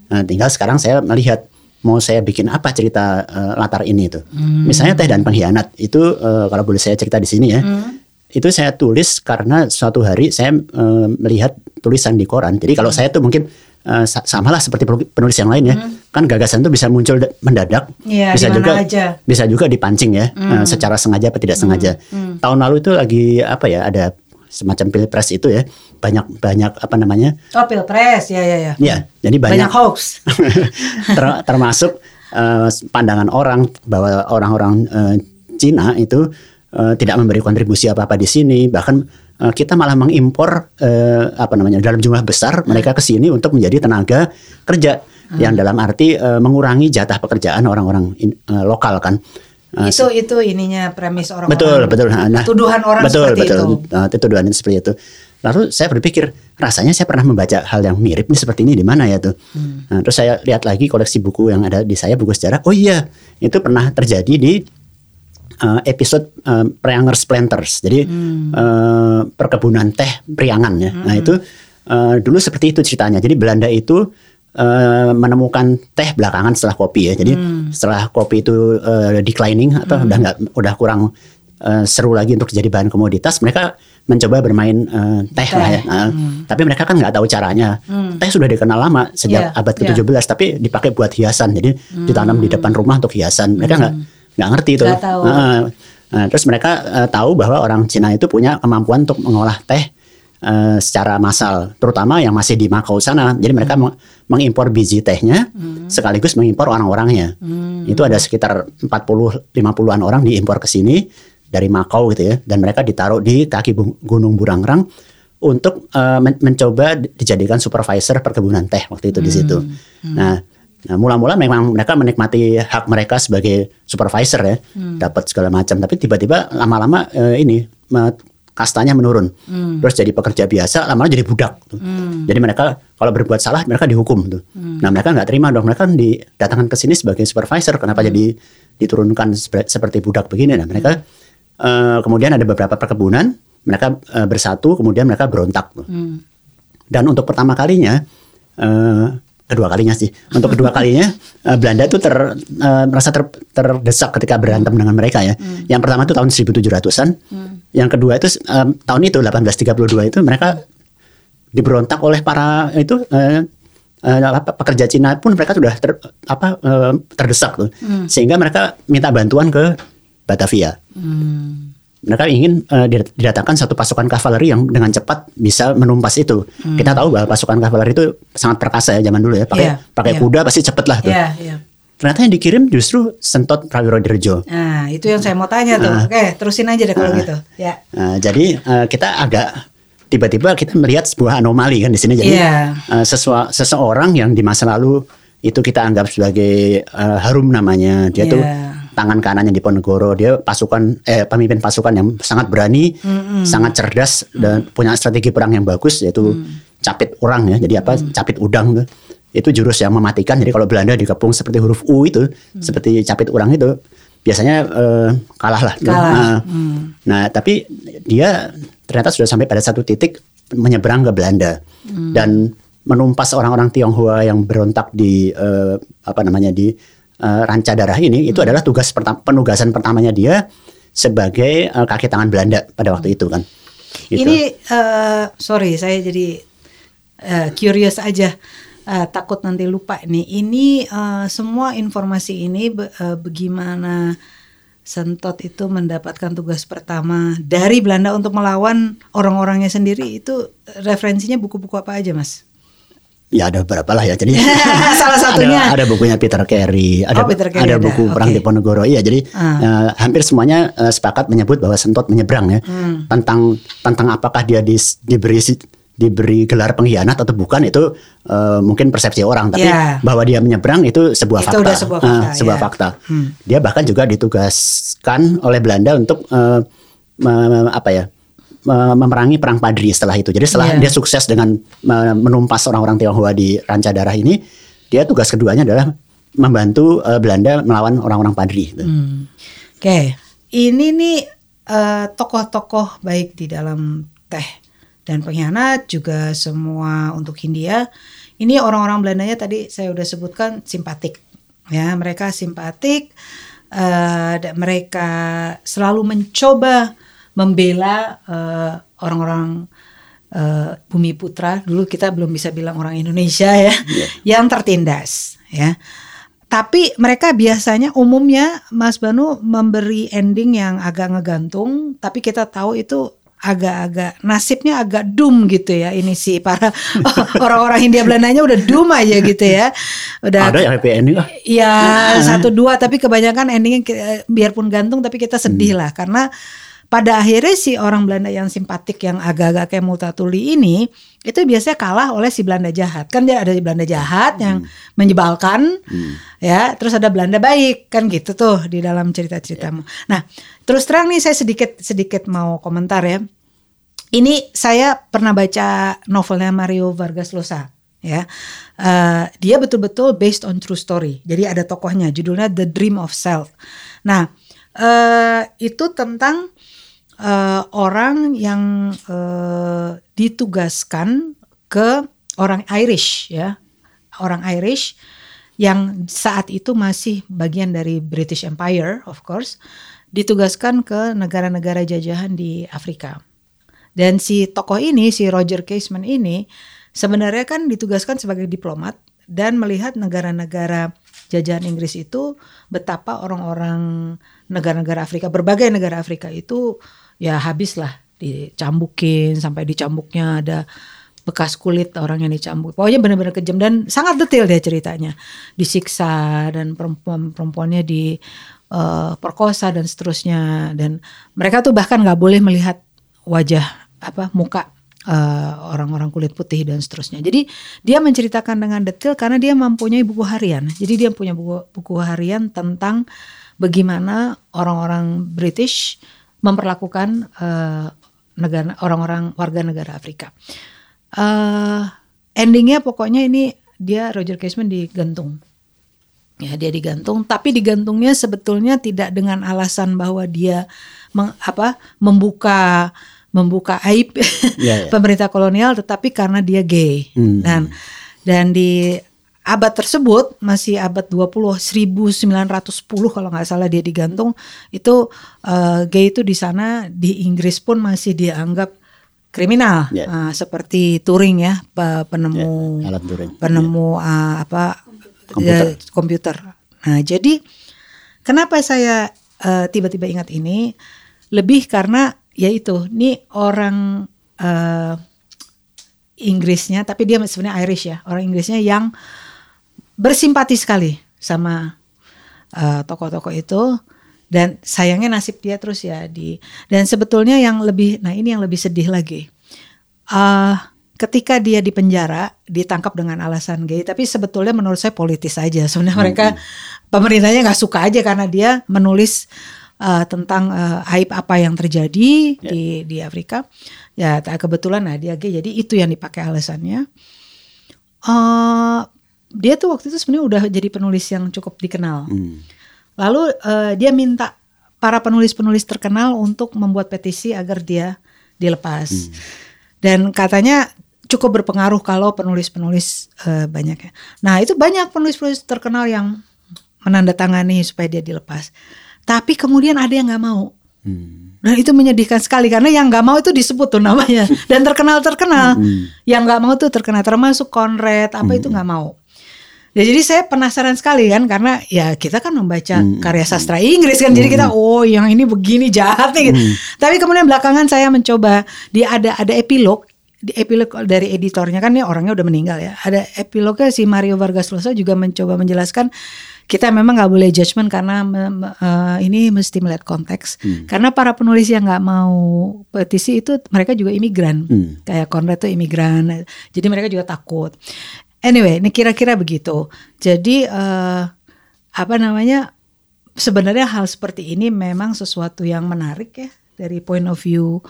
[SPEAKER 2] Nah, tinggal sekarang saya melihat mau saya bikin apa cerita uh, latar ini itu. Hmm. Misalnya teh dan pengkhianat itu uh, kalau boleh saya cerita di sini ya. Hmm. Itu saya tulis karena suatu hari saya uh, melihat tulisan di koran. Jadi kalau hmm. saya tuh mungkin uh, sama lah seperti penulis yang lain ya. Hmm. Kan gagasan itu bisa muncul mendadak,
[SPEAKER 1] ya,
[SPEAKER 2] bisa juga aja. bisa juga dipancing ya, hmm. uh, secara sengaja atau tidak sengaja. Hmm. Hmm. Tahun lalu itu lagi apa ya ada semacam pilpres itu ya banyak banyak apa namanya?
[SPEAKER 1] Oh pilpres ya ya ya.
[SPEAKER 2] Ya jadi banyak,
[SPEAKER 1] banyak hoax.
[SPEAKER 2] ter, termasuk uh, pandangan orang bahwa orang-orang uh, Cina itu uh, tidak memberi kontribusi apa apa di sini bahkan kita malah mengimpor uh, apa namanya dalam jumlah besar hmm. mereka ke sini untuk menjadi tenaga kerja hmm. yang dalam arti uh, mengurangi jatah pekerjaan orang-orang uh, lokal kan.
[SPEAKER 1] Uh, itu itu ininya premis orang,
[SPEAKER 2] betul betul nah,
[SPEAKER 1] tuduhan orang
[SPEAKER 2] betul
[SPEAKER 1] seperti
[SPEAKER 2] betul itu. Uh, tuduhan seperti itu lalu saya berpikir rasanya saya pernah membaca hal yang mirip nih seperti ini di mana ya tuh hmm. nah, terus saya lihat lagi koleksi buku yang ada di saya buku sejarah oh iya itu pernah terjadi di uh, episode uh, Priangers Planters. Jadi hmm. uh, perkebunan teh Priangan ya. Nah, hmm. Nah, itu uh, dulu seperti itu ceritanya. Jadi Belanda itu uh, menemukan teh belakangan setelah kopi ya. Jadi hmm. setelah kopi itu uh, declining atau hmm. udah nggak udah kurang uh, seru lagi untuk jadi bahan komoditas, mereka mencoba bermain uh, teh, teh lah ya. Uh, hmm. Tapi mereka kan nggak tahu caranya. Hmm. Teh sudah dikenal lama sejak yeah, abad ke-17 yeah. tapi dipakai buat hiasan. Jadi hmm. ditanam di depan rumah untuk hiasan. Mereka nggak hmm nggak ngerti itu. Nah, nah, terus mereka uh, tahu bahwa orang Cina itu punya kemampuan untuk mengolah teh uh, secara massal, terutama yang masih di Makau sana. Jadi mereka hmm. mengimpor biji tehnya hmm. sekaligus mengimpor orang-orangnya. Hmm. Itu ada sekitar 40 50-an orang diimpor ke sini dari Makau gitu ya dan mereka ditaruh di kaki Gunung Burangrang untuk uh, men mencoba dijadikan supervisor perkebunan teh waktu itu hmm. di situ. Hmm. Nah, nah mula-mula memang mereka menikmati hak mereka sebagai supervisor ya, hmm. dapat segala macam. Tapi tiba-tiba lama-lama uh, ini kastanya menurun. Hmm. Terus jadi pekerja biasa, lama-lama jadi budak. Tuh. Hmm. Jadi mereka kalau berbuat salah mereka dihukum tuh. Hmm. Nah mereka nggak terima dong, mereka kan didatangkan ke sini sebagai supervisor. Kenapa hmm. jadi diturunkan seperti budak begini? Nah mereka hmm. uh, kemudian ada beberapa perkebunan, mereka uh, bersatu, kemudian mereka berontak. Tuh. Hmm. Dan untuk pertama kalinya uh, kedua kalinya sih. Untuk kedua kalinya uh, Belanda tuh ter uh, merasa ter, terdesak ketika berantem dengan mereka ya. Hmm. Yang pertama itu tahun 1700-an. Hmm. Yang kedua itu um, tahun itu 1832 itu mereka diberontak oleh para itu uh, uh, pekerja Cina pun mereka sudah ter, apa uh, terdesak tuh. Hmm. Sehingga mereka minta bantuan ke Batavia. Hmm mereka ingin uh, didatangkan satu pasukan kavaleri yang dengan cepat bisa menumpas itu. Hmm. Kita tahu bahwa pasukan kavaleri itu sangat perkasa ya zaman dulu ya, pakai yeah, pakai yeah. kuda pasti cepet lah tuh. Yeah, yeah. Ternyata yang dikirim justru Sentot Prawiro Dirjo.
[SPEAKER 1] Nah, itu yang saya mau tanya tuh. Uh, Oke, terusin aja deh kalau uh, gitu. Ya.
[SPEAKER 2] Uh, jadi uh, kita agak tiba-tiba kita melihat sebuah anomali kan di sini. Jadi yeah. uh, sesua, seseorang yang di masa lalu itu kita anggap sebagai uh, harum namanya. Dia yeah. tuh tangan kanannya di Ponegoro dia pasukan eh pemimpin pasukan yang sangat berani mm-hmm. sangat cerdas dan punya strategi perang yang bagus yaitu mm. capit orang ya jadi apa mm. capit udang tuh itu jurus yang mematikan jadi kalau Belanda dikepung seperti huruf U itu mm. seperti capit orang itu biasanya uh, kalah lah kalah. Nah, mm. nah tapi dia ternyata sudah sampai pada satu titik menyeberang ke Belanda mm. dan menumpas orang-orang Tionghoa yang berontak di uh, apa namanya di uh, ranca darah ini itu hmm. adalah tugas pertama penugasan pertamanya dia sebagai uh, kaki tangan Belanda pada waktu itu kan.
[SPEAKER 1] Gitu. Ini uh, sorry saya jadi uh, curious aja. Uh, takut nanti lupa nih. Ini uh, semua informasi ini be, uh, bagaimana Sentot itu mendapatkan tugas pertama dari Belanda untuk melawan orang-orangnya sendiri itu referensinya buku-buku apa aja, Mas?
[SPEAKER 2] Ya ada beberapa lah ya. Jadi
[SPEAKER 1] salah satunya
[SPEAKER 2] ada, ada bukunya Peter Carey, ada oh, Peter Carey ada, ada buku okay. Perang Diponegoro. Iya, jadi uh. Uh, hampir semuanya uh, sepakat menyebut bahwa Sentot menyeberang ya. Hmm. Tentang tentang apakah dia di, diberi diberi gelar pengkhianat atau bukan itu uh, mungkin persepsi orang tapi yeah. bahwa dia menyeberang itu sebuah itu fakta,
[SPEAKER 1] sebuah fakta, uh,
[SPEAKER 2] sebuah yeah. fakta. Hmm. Dia bahkan juga ditugaskan oleh Belanda untuk uh, apa ya memerangi perang Padri setelah itu. Jadi setelah yeah. dia sukses dengan menumpas orang-orang Tionghoa di ranca darah ini, dia tugas keduanya adalah membantu uh, Belanda melawan orang-orang Padri. Gitu. Hmm.
[SPEAKER 1] Oke, okay. ini nih uh, tokoh-tokoh baik di dalam teh dan pengkhianat juga semua untuk Hindia. Ini orang-orang Belandanya tadi saya udah sebutkan simpatik, ya mereka simpatik. Uh, mereka selalu mencoba membela uh, orang-orang uh, Bumi Putra. Dulu kita belum bisa bilang orang Indonesia ya yeah. yang tertindas ya. Tapi mereka biasanya umumnya Mas Banu memberi ending yang agak ngegantung tapi kita tahu itu agak-agak nasibnya agak doom gitu ya ini sih para orang-orang Hindia Belandanya udah doom aja gitu ya. Udah
[SPEAKER 2] ada yang happy ending
[SPEAKER 1] ah ya satu dua tapi kebanyakan endingnya biarpun gantung tapi kita sedih hmm. lah. Karena pada akhirnya si orang Belanda yang simpatik yang agak-agak kayak Multatuli ini itu biasanya kalah oleh si Belanda jahat. Kan dia ada di Belanda jahat yang hmm. menyebalkan hmm. ya. Terus ada Belanda baik kan gitu tuh di dalam cerita-ceritamu. Yeah. nah terus terang nih saya sedikit sedikit mau komentar ya. Ini saya pernah baca novelnya Mario Vargas Llosa ya. Uh, dia betul-betul based on true story. Jadi ada tokohnya judulnya The Dream of Self. Nah uh, itu tentang uh, orang yang uh, ditugaskan ke orang Irish ya. Orang Irish yang saat itu masih bagian dari British Empire of course ditugaskan ke negara-negara jajahan di Afrika. Dan si tokoh ini si Roger Casement ini sebenarnya kan ditugaskan sebagai diplomat dan melihat negara-negara jajahan Inggris itu betapa orang-orang negara-negara Afrika berbagai negara Afrika itu ya habislah dicambukin sampai dicambuknya ada bekas kulit orang yang dicambuk. Pokoknya benar-benar kejam dan sangat detail dia ceritanya. Disiksa dan perempuan-perempuannya di uh, perkosa dan seterusnya dan mereka tuh bahkan nggak boleh melihat wajah apa muka eh, orang-orang uh, kulit putih dan seterusnya. Jadi dia menceritakan dengan detail karena dia mempunyai buku harian. Jadi dia punya buku buku harian tentang bagaimana orang-orang British memperlakukan uh, negara orang-orang warga negara Afrika uh, endingnya pokoknya ini dia Roger Casement digantung ya dia digantung tapi digantungnya sebetulnya tidak dengan alasan bahwa dia meng, apa membuka membuka aib yeah, yeah. pemerintah kolonial tetapi karena dia gay hmm. dan dan di abad tersebut masih abad 20 1910 kalau nggak salah dia digantung itu uh, gay itu di sana di Inggris pun masih dianggap kriminal yeah. uh, seperti Turing ya penemu yeah, alat Turing. penemu yeah. uh, apa komputer. Uh, komputer. Nah jadi kenapa saya uh, tiba-tiba ingat ini lebih karena yaitu ini orang uh, Inggrisnya tapi dia sebenarnya Irish ya orang Inggrisnya yang bersimpati sekali sama tokoh-tokoh uh, itu. Dan sayangnya nasib dia terus ya di dan sebetulnya yang lebih nah ini yang lebih sedih lagi. Uh, ketika dia di penjara ditangkap dengan alasan gay tapi sebetulnya menurut saya politis aja. Sebenarnya hmm. mereka pemerintahnya nggak suka aja karena dia menulis uh, tentang uh, aib apa yang terjadi yeah. di di Afrika. Ya kebetulan nah dia gay jadi itu yang dipakai alasannya. Uh, dia tuh waktu itu sebenarnya udah jadi penulis yang cukup dikenal hmm Lalu uh, dia minta para penulis-penulis terkenal untuk membuat petisi agar dia dilepas. Hmm. Dan katanya cukup berpengaruh kalau penulis-penulis uh, banyak ya. Nah itu banyak penulis-penulis terkenal yang menandatangani supaya dia dilepas. Tapi kemudian ada yang nggak mau. Hmm. Dan itu menyedihkan sekali karena yang nggak mau itu disebut tuh namanya dan terkenal terkenal. Hmm. Yang nggak mau tuh terkenal termasuk Conrad apa hmm. itu nggak mau. Ya jadi saya penasaran sekali kan karena ya kita kan membaca hmm. karya sastra Inggris kan. Hmm. Jadi kita oh yang ini begini jahatnya gitu. Hmm. Tapi kemudian belakangan saya mencoba dia ada ada epilog di epilog dari editornya kan ini orangnya udah meninggal ya. Ada epilognya si Mario Vargas Llosa juga mencoba menjelaskan kita memang nggak boleh judgement karena uh, ini mesti melihat konteks. Hmm. Karena para penulis yang nggak mau petisi itu mereka juga imigran, hmm. kayak Conrad itu imigran, jadi mereka juga takut. Anyway, ini kira-kira begitu. Jadi uh, apa namanya? Sebenarnya hal seperti ini memang sesuatu yang menarik ya dari point of view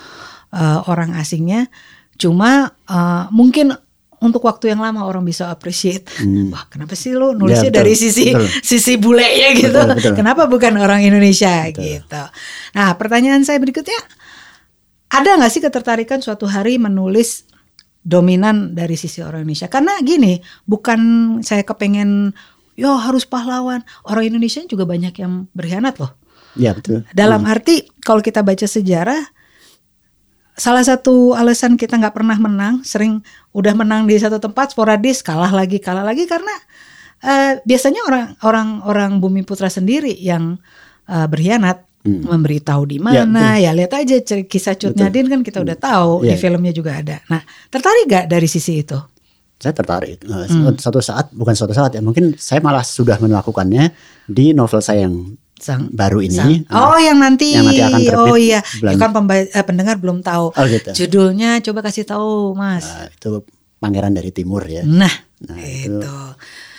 [SPEAKER 1] uh, orang asingnya. Cuma uh, mungkin untuk waktu yang lama orang bisa appreciate. Hmm. Wah, kenapa sih lo nulisnya ya, dari sisi betul. sisi bule ya gitu? Betul, betul. Kenapa bukan orang Indonesia betul. gitu? Nah, pertanyaan saya berikutnya, ada nggak sih ketertarikan suatu hari menulis dominan dari sisi orang Indonesia. Karena gini, bukan saya kepengen yo harus pahlawan. Orang Indonesia juga banyak yang berkhianat loh.
[SPEAKER 2] Ya betul.
[SPEAKER 1] Dalam hmm. arti kalau kita baca sejarah, salah satu alasan kita nggak pernah menang, sering udah menang di satu tempat sporadis, kalah lagi, kalah lagi karena uh, biasanya orang orang orang Bumi Putra sendiri yang uh, berkhianat hmm. memberitahu di ya, mana ya, ya lihat aja kisah Cut Nyadin kan kita udah tahu ya. di filmnya juga ada. Nah tertarik gak dari sisi itu?
[SPEAKER 2] Saya tertarik. Eh, hmm. suatu saat bukan suatu saat ya mungkin saya malah sudah melakukannya di novel saya yang Sang, baru ini.
[SPEAKER 1] sang. oh yang nanti, yang nanti akan terbit oh iya. bulan, kan eh, pendengar belum tahu. Oh, gitu. judulnya coba kasih tahu mas.
[SPEAKER 2] Uh, itu pangeran dari timur ya.
[SPEAKER 1] Nah, nah itu, itu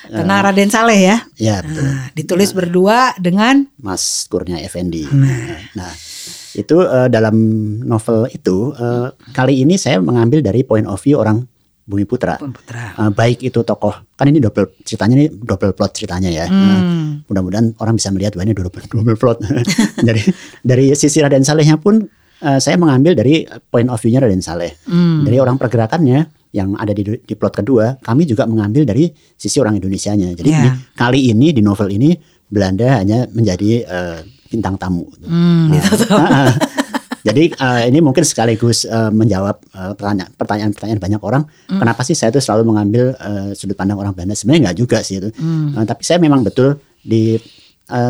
[SPEAKER 1] tentang Raden Saleh ya.
[SPEAKER 2] Ya betul.
[SPEAKER 1] Nah, ditulis nah, berdua dengan
[SPEAKER 2] Mas Kurnia Effendi. Nah, nah itu uh, dalam novel itu uh, kali ini saya mengambil dari point of view orang Bumi Putra. Bumi Putra. Uh, baik itu tokoh kan ini double ceritanya ini double plot ceritanya ya. Hmm. Uh, mudah-mudahan orang bisa melihat wah ini double, double plot. dari dari sisi Raden Salehnya pun uh, saya mengambil dari point of view-nya Raden Saleh. Hmm. Dari orang pergerakannya yang ada di, di plot kedua, kami juga mengambil dari sisi orang Indonesianya. Jadi yeah. di, kali ini di novel ini Belanda hanya menjadi uh, bintang tamu. Hmm, nah, uh, jadi uh, ini mungkin sekaligus uh, menjawab pertanyaan-pertanyaan banyak orang. Hmm. Kenapa sih saya itu selalu mengambil uh, sudut pandang orang Belanda? Sebenarnya nggak juga sih itu. Hmm. Uh, tapi saya memang betul di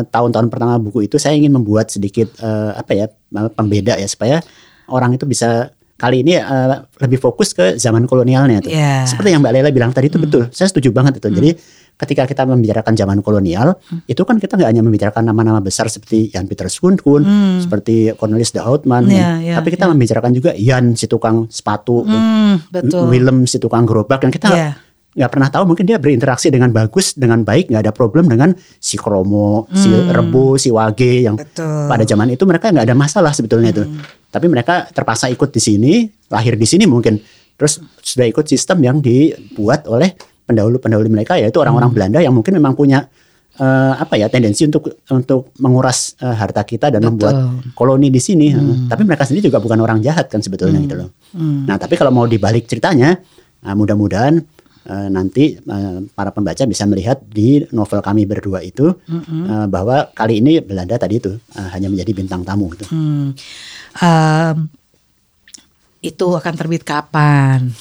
[SPEAKER 2] tahun-tahun uh, pertama buku itu saya ingin membuat sedikit uh, apa ya pembeda ya supaya orang itu bisa kali ini uh, lebih fokus ke zaman kolonialnya tuh. Yeah. Seperti yang Mbak Lela bilang tadi itu hmm. betul. Saya setuju banget itu. Hmm. Jadi ketika kita membicarakan zaman kolonial, hmm. itu kan kita nggak hanya membicarakan nama-nama besar seperti Jan Peter Schoonhoven, hmm. seperti Cornelis de Houtman, yeah, yeah, tapi kita yeah. membicarakan juga Jan si tukang sepatu, hmm, betul. Willem si tukang gerobak, yang kita yeah nggak pernah tahu mungkin dia berinteraksi dengan bagus dengan baik nggak ada problem dengan si kromo hmm. si rebo si wage yang Betul. pada zaman itu mereka nggak ada masalah sebetulnya hmm. itu tapi mereka terpaksa ikut di sini lahir di sini mungkin terus sudah ikut sistem yang dibuat oleh pendahulu-pendahulu mereka yaitu orang-orang hmm. Belanda yang mungkin memang punya uh, apa ya tendensi untuk untuk menguras uh, harta kita dan Betul. membuat koloni di sini. Hmm. Tapi mereka sendiri juga bukan orang jahat kan sebetulnya hmm. gitu loh. Hmm. Nah tapi kalau mau dibalik ceritanya, uh, mudah-mudahan uh, nanti uh, para pembaca bisa melihat di novel kami berdua itu mm-hmm. uh, bahwa kali ini Belanda tadi itu uh, hanya menjadi bintang tamu gitu. Hmm.
[SPEAKER 1] Um, itu akan terbit kapan?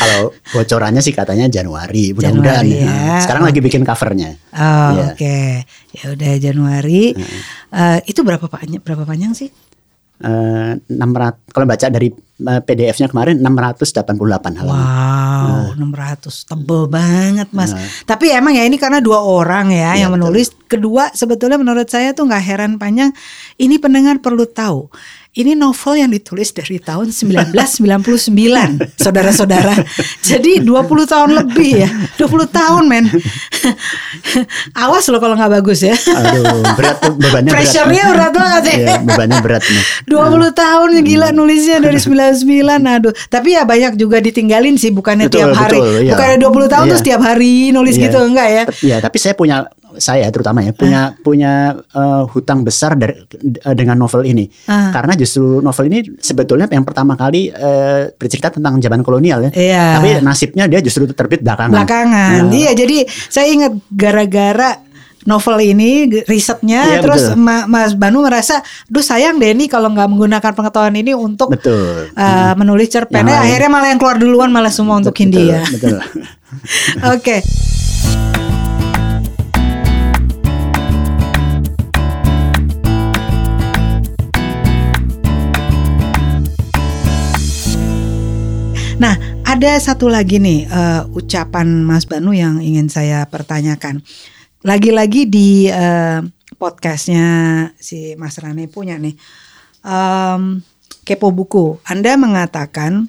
[SPEAKER 2] Kalau bocorannya sih katanya Januari, mudah-mudahan. Ya. Nah, sekarang oh. lagi bikin covernya.
[SPEAKER 1] Oh, ya. Oke, okay. ya udah Januari. Hmm. Uh, itu berapa panjang? Berapa panjang sih?
[SPEAKER 2] Uh, 600 kalau baca dari uh, PDF-nya kemarin 688 halaman.
[SPEAKER 1] Wow, uh. 600 tebel banget mas. Uh. Tapi emang ya ini karena dua orang ya, ya yang menulis. Betul. Kedua sebetulnya menurut saya tuh nggak heran panjang. Ini pendengar perlu tahu ini novel yang ditulis dari tahun 1999, saudara-saudara. Jadi 20 tahun lebih ya, 20 tahun men. Awas loh kalau nggak bagus ya.
[SPEAKER 2] Aduh, berat tuh bebannya
[SPEAKER 1] Pressure-nya berat banget ya.
[SPEAKER 2] Iya, bebannya berat nih.
[SPEAKER 1] 20 nah. tahun gila hmm. nulisnya dari 99, aduh. Tapi ya banyak juga ditinggalin sih, bukannya betul, tiap hari. Betul, iya. Bukannya 20 tahun iya. terus tiap hari nulis iya. gitu, enggak ya?
[SPEAKER 2] Iya, tapi saya punya saya terutama ya punya uh. punya uh, hutang besar dari uh, dengan novel ini uh. karena justru novel ini sebetulnya yang pertama kali uh, bercerita tentang zaman kolonial ya yeah. tapi nasibnya dia justru terbit belakangan
[SPEAKER 1] belakangan uh. iya jadi saya ingat gara-gara novel ini risetnya ya, terus Ma Mas Banu merasa duh sayang deh kalau nggak menggunakan pengetahuan ini untuk betul. Uh, menulis cerpen akhirnya malah yang keluar duluan malah semua untuk betul, Hindia. Betul. Oke. okay. Nah, ada satu lagi nih uh, ucapan Mas Banu yang ingin saya pertanyakan. Lagi-lagi di uh, podcastnya si Mas Rane punya nih. Um, kepo buku. Anda mengatakan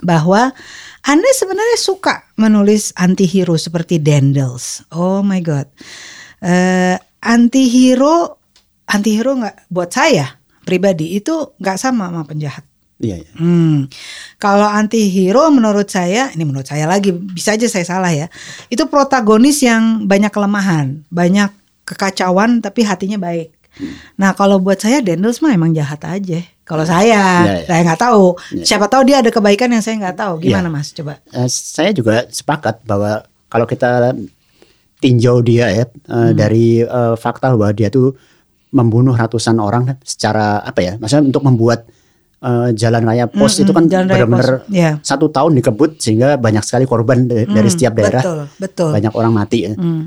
[SPEAKER 1] bahwa Anda sebenarnya suka menulis anti-hero seperti Dendels. Oh my god. Uh, anti-hero anti-hero nggak buat saya pribadi itu nggak sama sama penjahat. Iya, iya. Hmm. Kalau anti-hero menurut saya, ini menurut saya lagi bisa aja saya salah ya. Itu protagonis yang banyak kelemahan, banyak kekacauan tapi hatinya baik. Hmm. Nah kalau buat saya Dendels mah emang jahat aja. Kalau saya, ya, ya. saya nggak tahu. Ya. Siapa tahu dia ada kebaikan yang saya nggak tahu. Gimana ya. mas? Coba.
[SPEAKER 2] Uh, saya juga sepakat bahwa kalau kita tinjau dia ya uh, hmm. dari uh, fakta bahwa dia tuh membunuh ratusan orang secara apa ya? Maksudnya untuk membuat uh, jalan raya pos mm -hmm, itu kan benar-benar yeah. satu tahun dikebut sehingga banyak sekali korban dari, mm, dari setiap daerah betul, betul. banyak orang mati ya. Mm.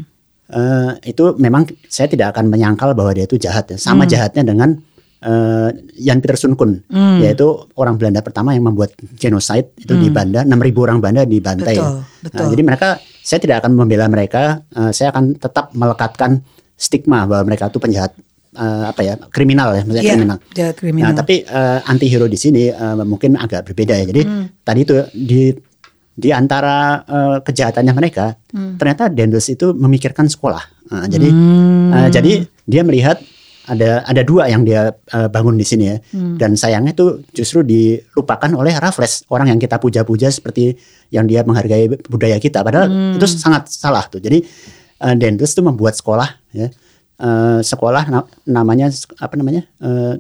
[SPEAKER 2] Uh, itu memang saya tidak akan menyangkal bahwa dia itu jahat ya sama mm. jahatnya dengan uh, Jan Peter Kun mm. yaitu orang Belanda pertama yang membuat genocide itu mm. di Banda 6000 orang Banda dibantai betul, betul. Uh, jadi mereka saya tidak akan membela mereka uh, saya akan tetap melekatkan stigma bahwa mereka itu penjahat uh, apa ya kriminal ya maksudnya yeah, kriminal. Yeah, kriminal. Nah tapi uh, eh, anti hero di sini uh, mungkin agak berbeda ya. Jadi hmm. tadi itu di di antara uh, kejahatannya mereka hmm. ternyata Dendels itu memikirkan sekolah. Uh, jadi hmm. uh, jadi dia melihat ada ada dua yang dia uh, bangun di sini ya. Hmm. Dan sayangnya itu justru dilupakan oleh Raffles, orang yang kita puja-puja seperti yang dia menghargai budaya kita. Padahal hmm. itu sangat salah tuh. Jadi uh, Dendels itu membuat sekolah ya uh, sekolah na namanya apa namanya uh,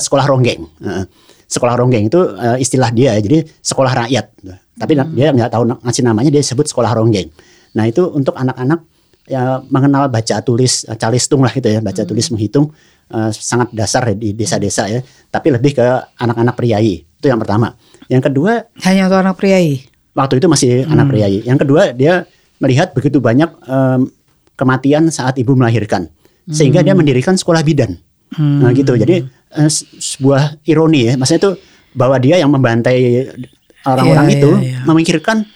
[SPEAKER 2] sekolah ronggeng. Uh, sekolah ronggeng itu uh, istilah dia, jadi sekolah rakyat. Tapi hmm. dia nggak tahu ngasih namanya, dia sebut sekolah ronggeng. Nah itu untuk anak-anak ya mengenal baca tulis calistung lah gitu ya, baca hmm. tulis menghitung uh, sangat dasar di desa-desa ya. Tapi lebih ke anak-anak priai itu yang pertama. Yang kedua
[SPEAKER 1] hanya untuk anak priai.
[SPEAKER 2] Waktu itu masih hmm. anak priai. Yang kedua dia melihat begitu banyak um, kematian saat ibu melahirkan sehingga hmm. dia mendirikan sekolah bidan hmm. nah gitu jadi uh, sebuah ironi ya. Maksudnya itu bahwa dia yang membantai orang-orang yeah, itu yeah, yeah. memikirkan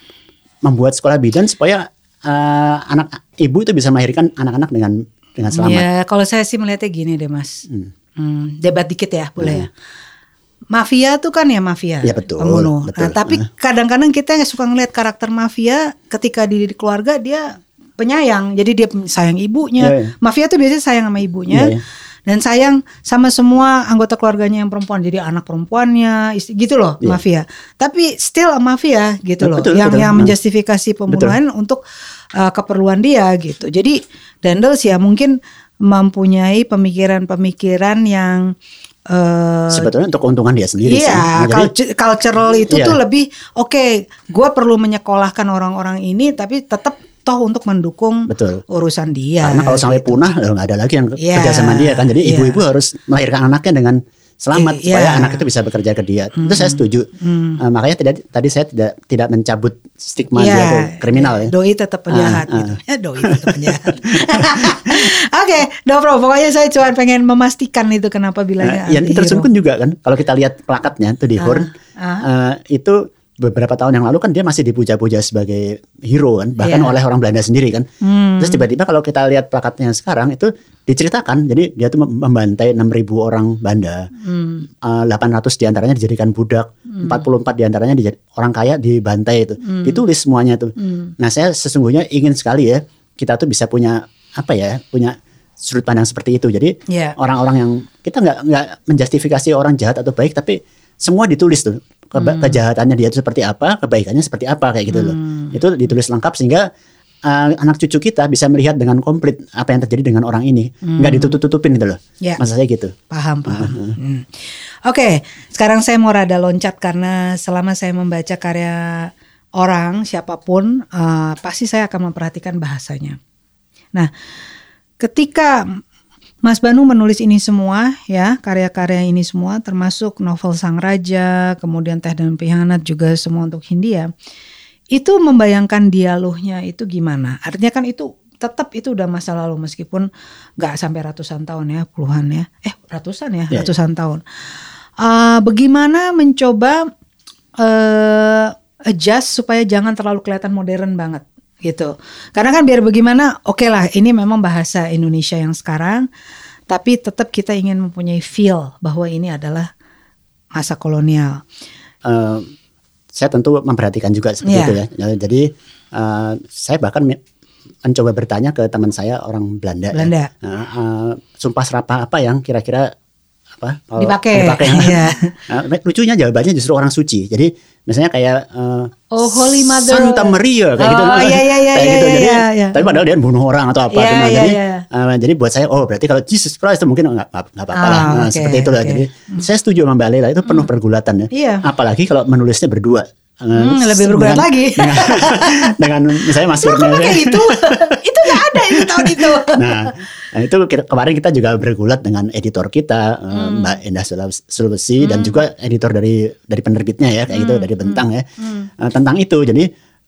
[SPEAKER 2] membuat sekolah bidan supaya uh, anak ibu itu bisa melahirkan anak-anak dengan dengan selamat.
[SPEAKER 1] Ya, kalau saya sih melihatnya gini deh, Mas. Hmm. Hmm, debat dikit ya, boleh hmm. ya. Mafia tuh kan ya mafia,
[SPEAKER 2] ya, betul,
[SPEAKER 1] pembunuh.
[SPEAKER 2] Betul.
[SPEAKER 1] Nah, tapi kadang-kadang kita suka ngeliat karakter mafia ketika di, di keluarga dia penyayang, jadi dia sayang ibunya. Ya, ya. Mafia tuh biasanya sayang sama ibunya. Ya, ya dan sayang sama semua anggota keluarganya yang perempuan jadi anak perempuannya gitu loh yeah. mafia tapi still mafia gitu loh betul, yang betul. yang menjustifikasi pembunuhan betul. untuk uh, keperluan dia gitu jadi Dendels ya mungkin mempunyai pemikiran-pemikiran yang
[SPEAKER 2] Uh, sebetulnya untuk keuntungan dia sendiri
[SPEAKER 1] iya, sih. Jadi, cultural itu iya. tuh lebih oke, okay, gue perlu menyekolahkan orang-orang ini, tapi tetap toh untuk mendukung Betul. urusan dia.
[SPEAKER 2] Karena kalau sampai gitu. punah nggak ada lagi yang yeah. kerja sama dia kan. Jadi ibu-ibu yeah. harus melahirkan anaknya dengan selamat yeah. supaya anak itu bisa bekerja ke dia. Mm. Itu saya setuju. Mm. Uh, makanya tidak tadi saya tidak tidak mencabut stigma yeah. dia itu kriminal ya.
[SPEAKER 1] Doi tetap penjahat uh, gitu. Ya doi tetap penjahat. Oke, okay, no Pokoknya saya cuma pengen memastikan itu kenapa bilangnya.
[SPEAKER 2] Uh, yang tersungkun juga kan. Kalau kita lihat plakatnya tuh di Horn uh, uh. Uh, itu beberapa tahun yang lalu kan dia masih dipuja-puja sebagai hero kan bahkan yeah. oleh orang Belanda sendiri kan hmm. terus tiba-tiba kalau kita lihat plakatnya sekarang itu diceritakan jadi dia tuh membantai 6000 orang Belanda hmm. uh, 800 di antaranya dijadikan budak hmm. 44 di antaranya di, orang kaya dibantai itu hmm. ditulis semuanya tuh hmm. nah saya sesungguhnya ingin sekali ya kita tuh bisa punya apa ya punya sudut pandang seperti itu jadi yeah. orang-orang yang kita nggak nggak menjustifikasi orang jahat atau baik tapi semua ditulis tuh Keba hmm. kejahatannya dia itu seperti apa, kebaikannya seperti apa kayak gitu hmm. loh. Itu ditulis lengkap sehingga uh, anak cucu kita bisa melihat dengan komplit apa yang terjadi dengan orang ini, hmm. nggak ditutup-tutupin gitu loh. Ya. Masa saya gitu.
[SPEAKER 1] Paham, paham. Hmm. Oke, okay, sekarang saya mau rada loncat karena selama saya membaca karya orang siapa pun, uh, pasti saya akan memperhatikan bahasanya. Nah, ketika Mas Banu menulis ini semua ya, karya-karya ini semua termasuk novel Sang Raja, kemudian Teh dan Pihanat juga semua untuk Hindia. Itu membayangkan dialognya itu gimana? Artinya kan itu tetap itu udah masa lalu meskipun nggak sampai ratusan tahun ya, puluhan ya. Eh, ratusan ya, yeah. ratusan tahun. Uh, bagaimana mencoba uh, adjust supaya jangan terlalu kelihatan modern banget gitu. Karena kan biar bagaimana, oke okay lah ini memang bahasa Indonesia yang sekarang, tapi tetap kita ingin mempunyai feel bahwa ini adalah masa kolonial. Uh,
[SPEAKER 2] saya tentu memperhatikan juga seperti yeah. itu ya. ya. Jadi uh, saya bahkan mencoba bertanya ke teman saya orang Belanda. Ya.
[SPEAKER 1] Belanda.
[SPEAKER 2] Ya. Uh, uh, sumpah serapah apa yang kira-kira apa
[SPEAKER 1] dipakai.
[SPEAKER 2] dipakai. Yeah. uh, lucunya jawabannya justru orang suci. Jadi misalnya kayak uh,
[SPEAKER 1] Oh Holy Mother
[SPEAKER 2] Santa Maria kayak gitu.
[SPEAKER 1] oh, gitu. Iya iya iya kayak iya, gitu.
[SPEAKER 2] Iya,
[SPEAKER 1] jadi
[SPEAKER 2] iya. tapi padahal dia bunuh orang atau apa iya, iya, jadi iya. Uh, jadi buat saya oh berarti kalau Jesus Christ itu mungkin nggak nggak apa-apa oh, lah. Nah, okay, seperti itu lah. Okay. Jadi hmm. saya setuju sama Mbak Lela itu penuh hmm. pergulatan ya. Iya. Apalagi kalau menulisnya berdua.
[SPEAKER 1] Hmm, lebih bergulat lagi.
[SPEAKER 2] Dengan, dengan misalnya Mas Kurnia.
[SPEAKER 1] kayak gitu? itu nggak ada itu tahun itu.
[SPEAKER 2] nah, itu kemarin kita juga bergulat dengan editor kita eh, hmm. Mbak Endah Sulawesi hmm. dan juga editor dari dari penerbitnya ya kayak gitu, hmm. gitu dari Bentang ya hmm. uh, tentang itu. Jadi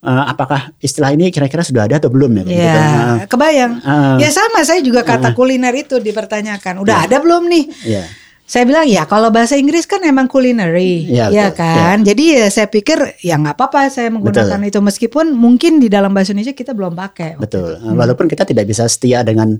[SPEAKER 2] uh, apakah istilah ini kira-kira sudah ada atau belum ya?
[SPEAKER 1] Iya, gitu. uh, kebayang. Uh, ya sama, saya juga kata uh, kuliner itu dipertanyakan. Udah uh, ada belum nih? Yeah. Saya bilang ya kalau bahasa Inggris kan emang culinary, ya, ya kan. Ya. Jadi ya saya pikir ya nggak apa-apa saya menggunakan betul. itu meskipun mungkin di dalam bahasa Indonesia kita belum pakai.
[SPEAKER 2] Betul. Hmm. Walaupun kita tidak bisa setia dengan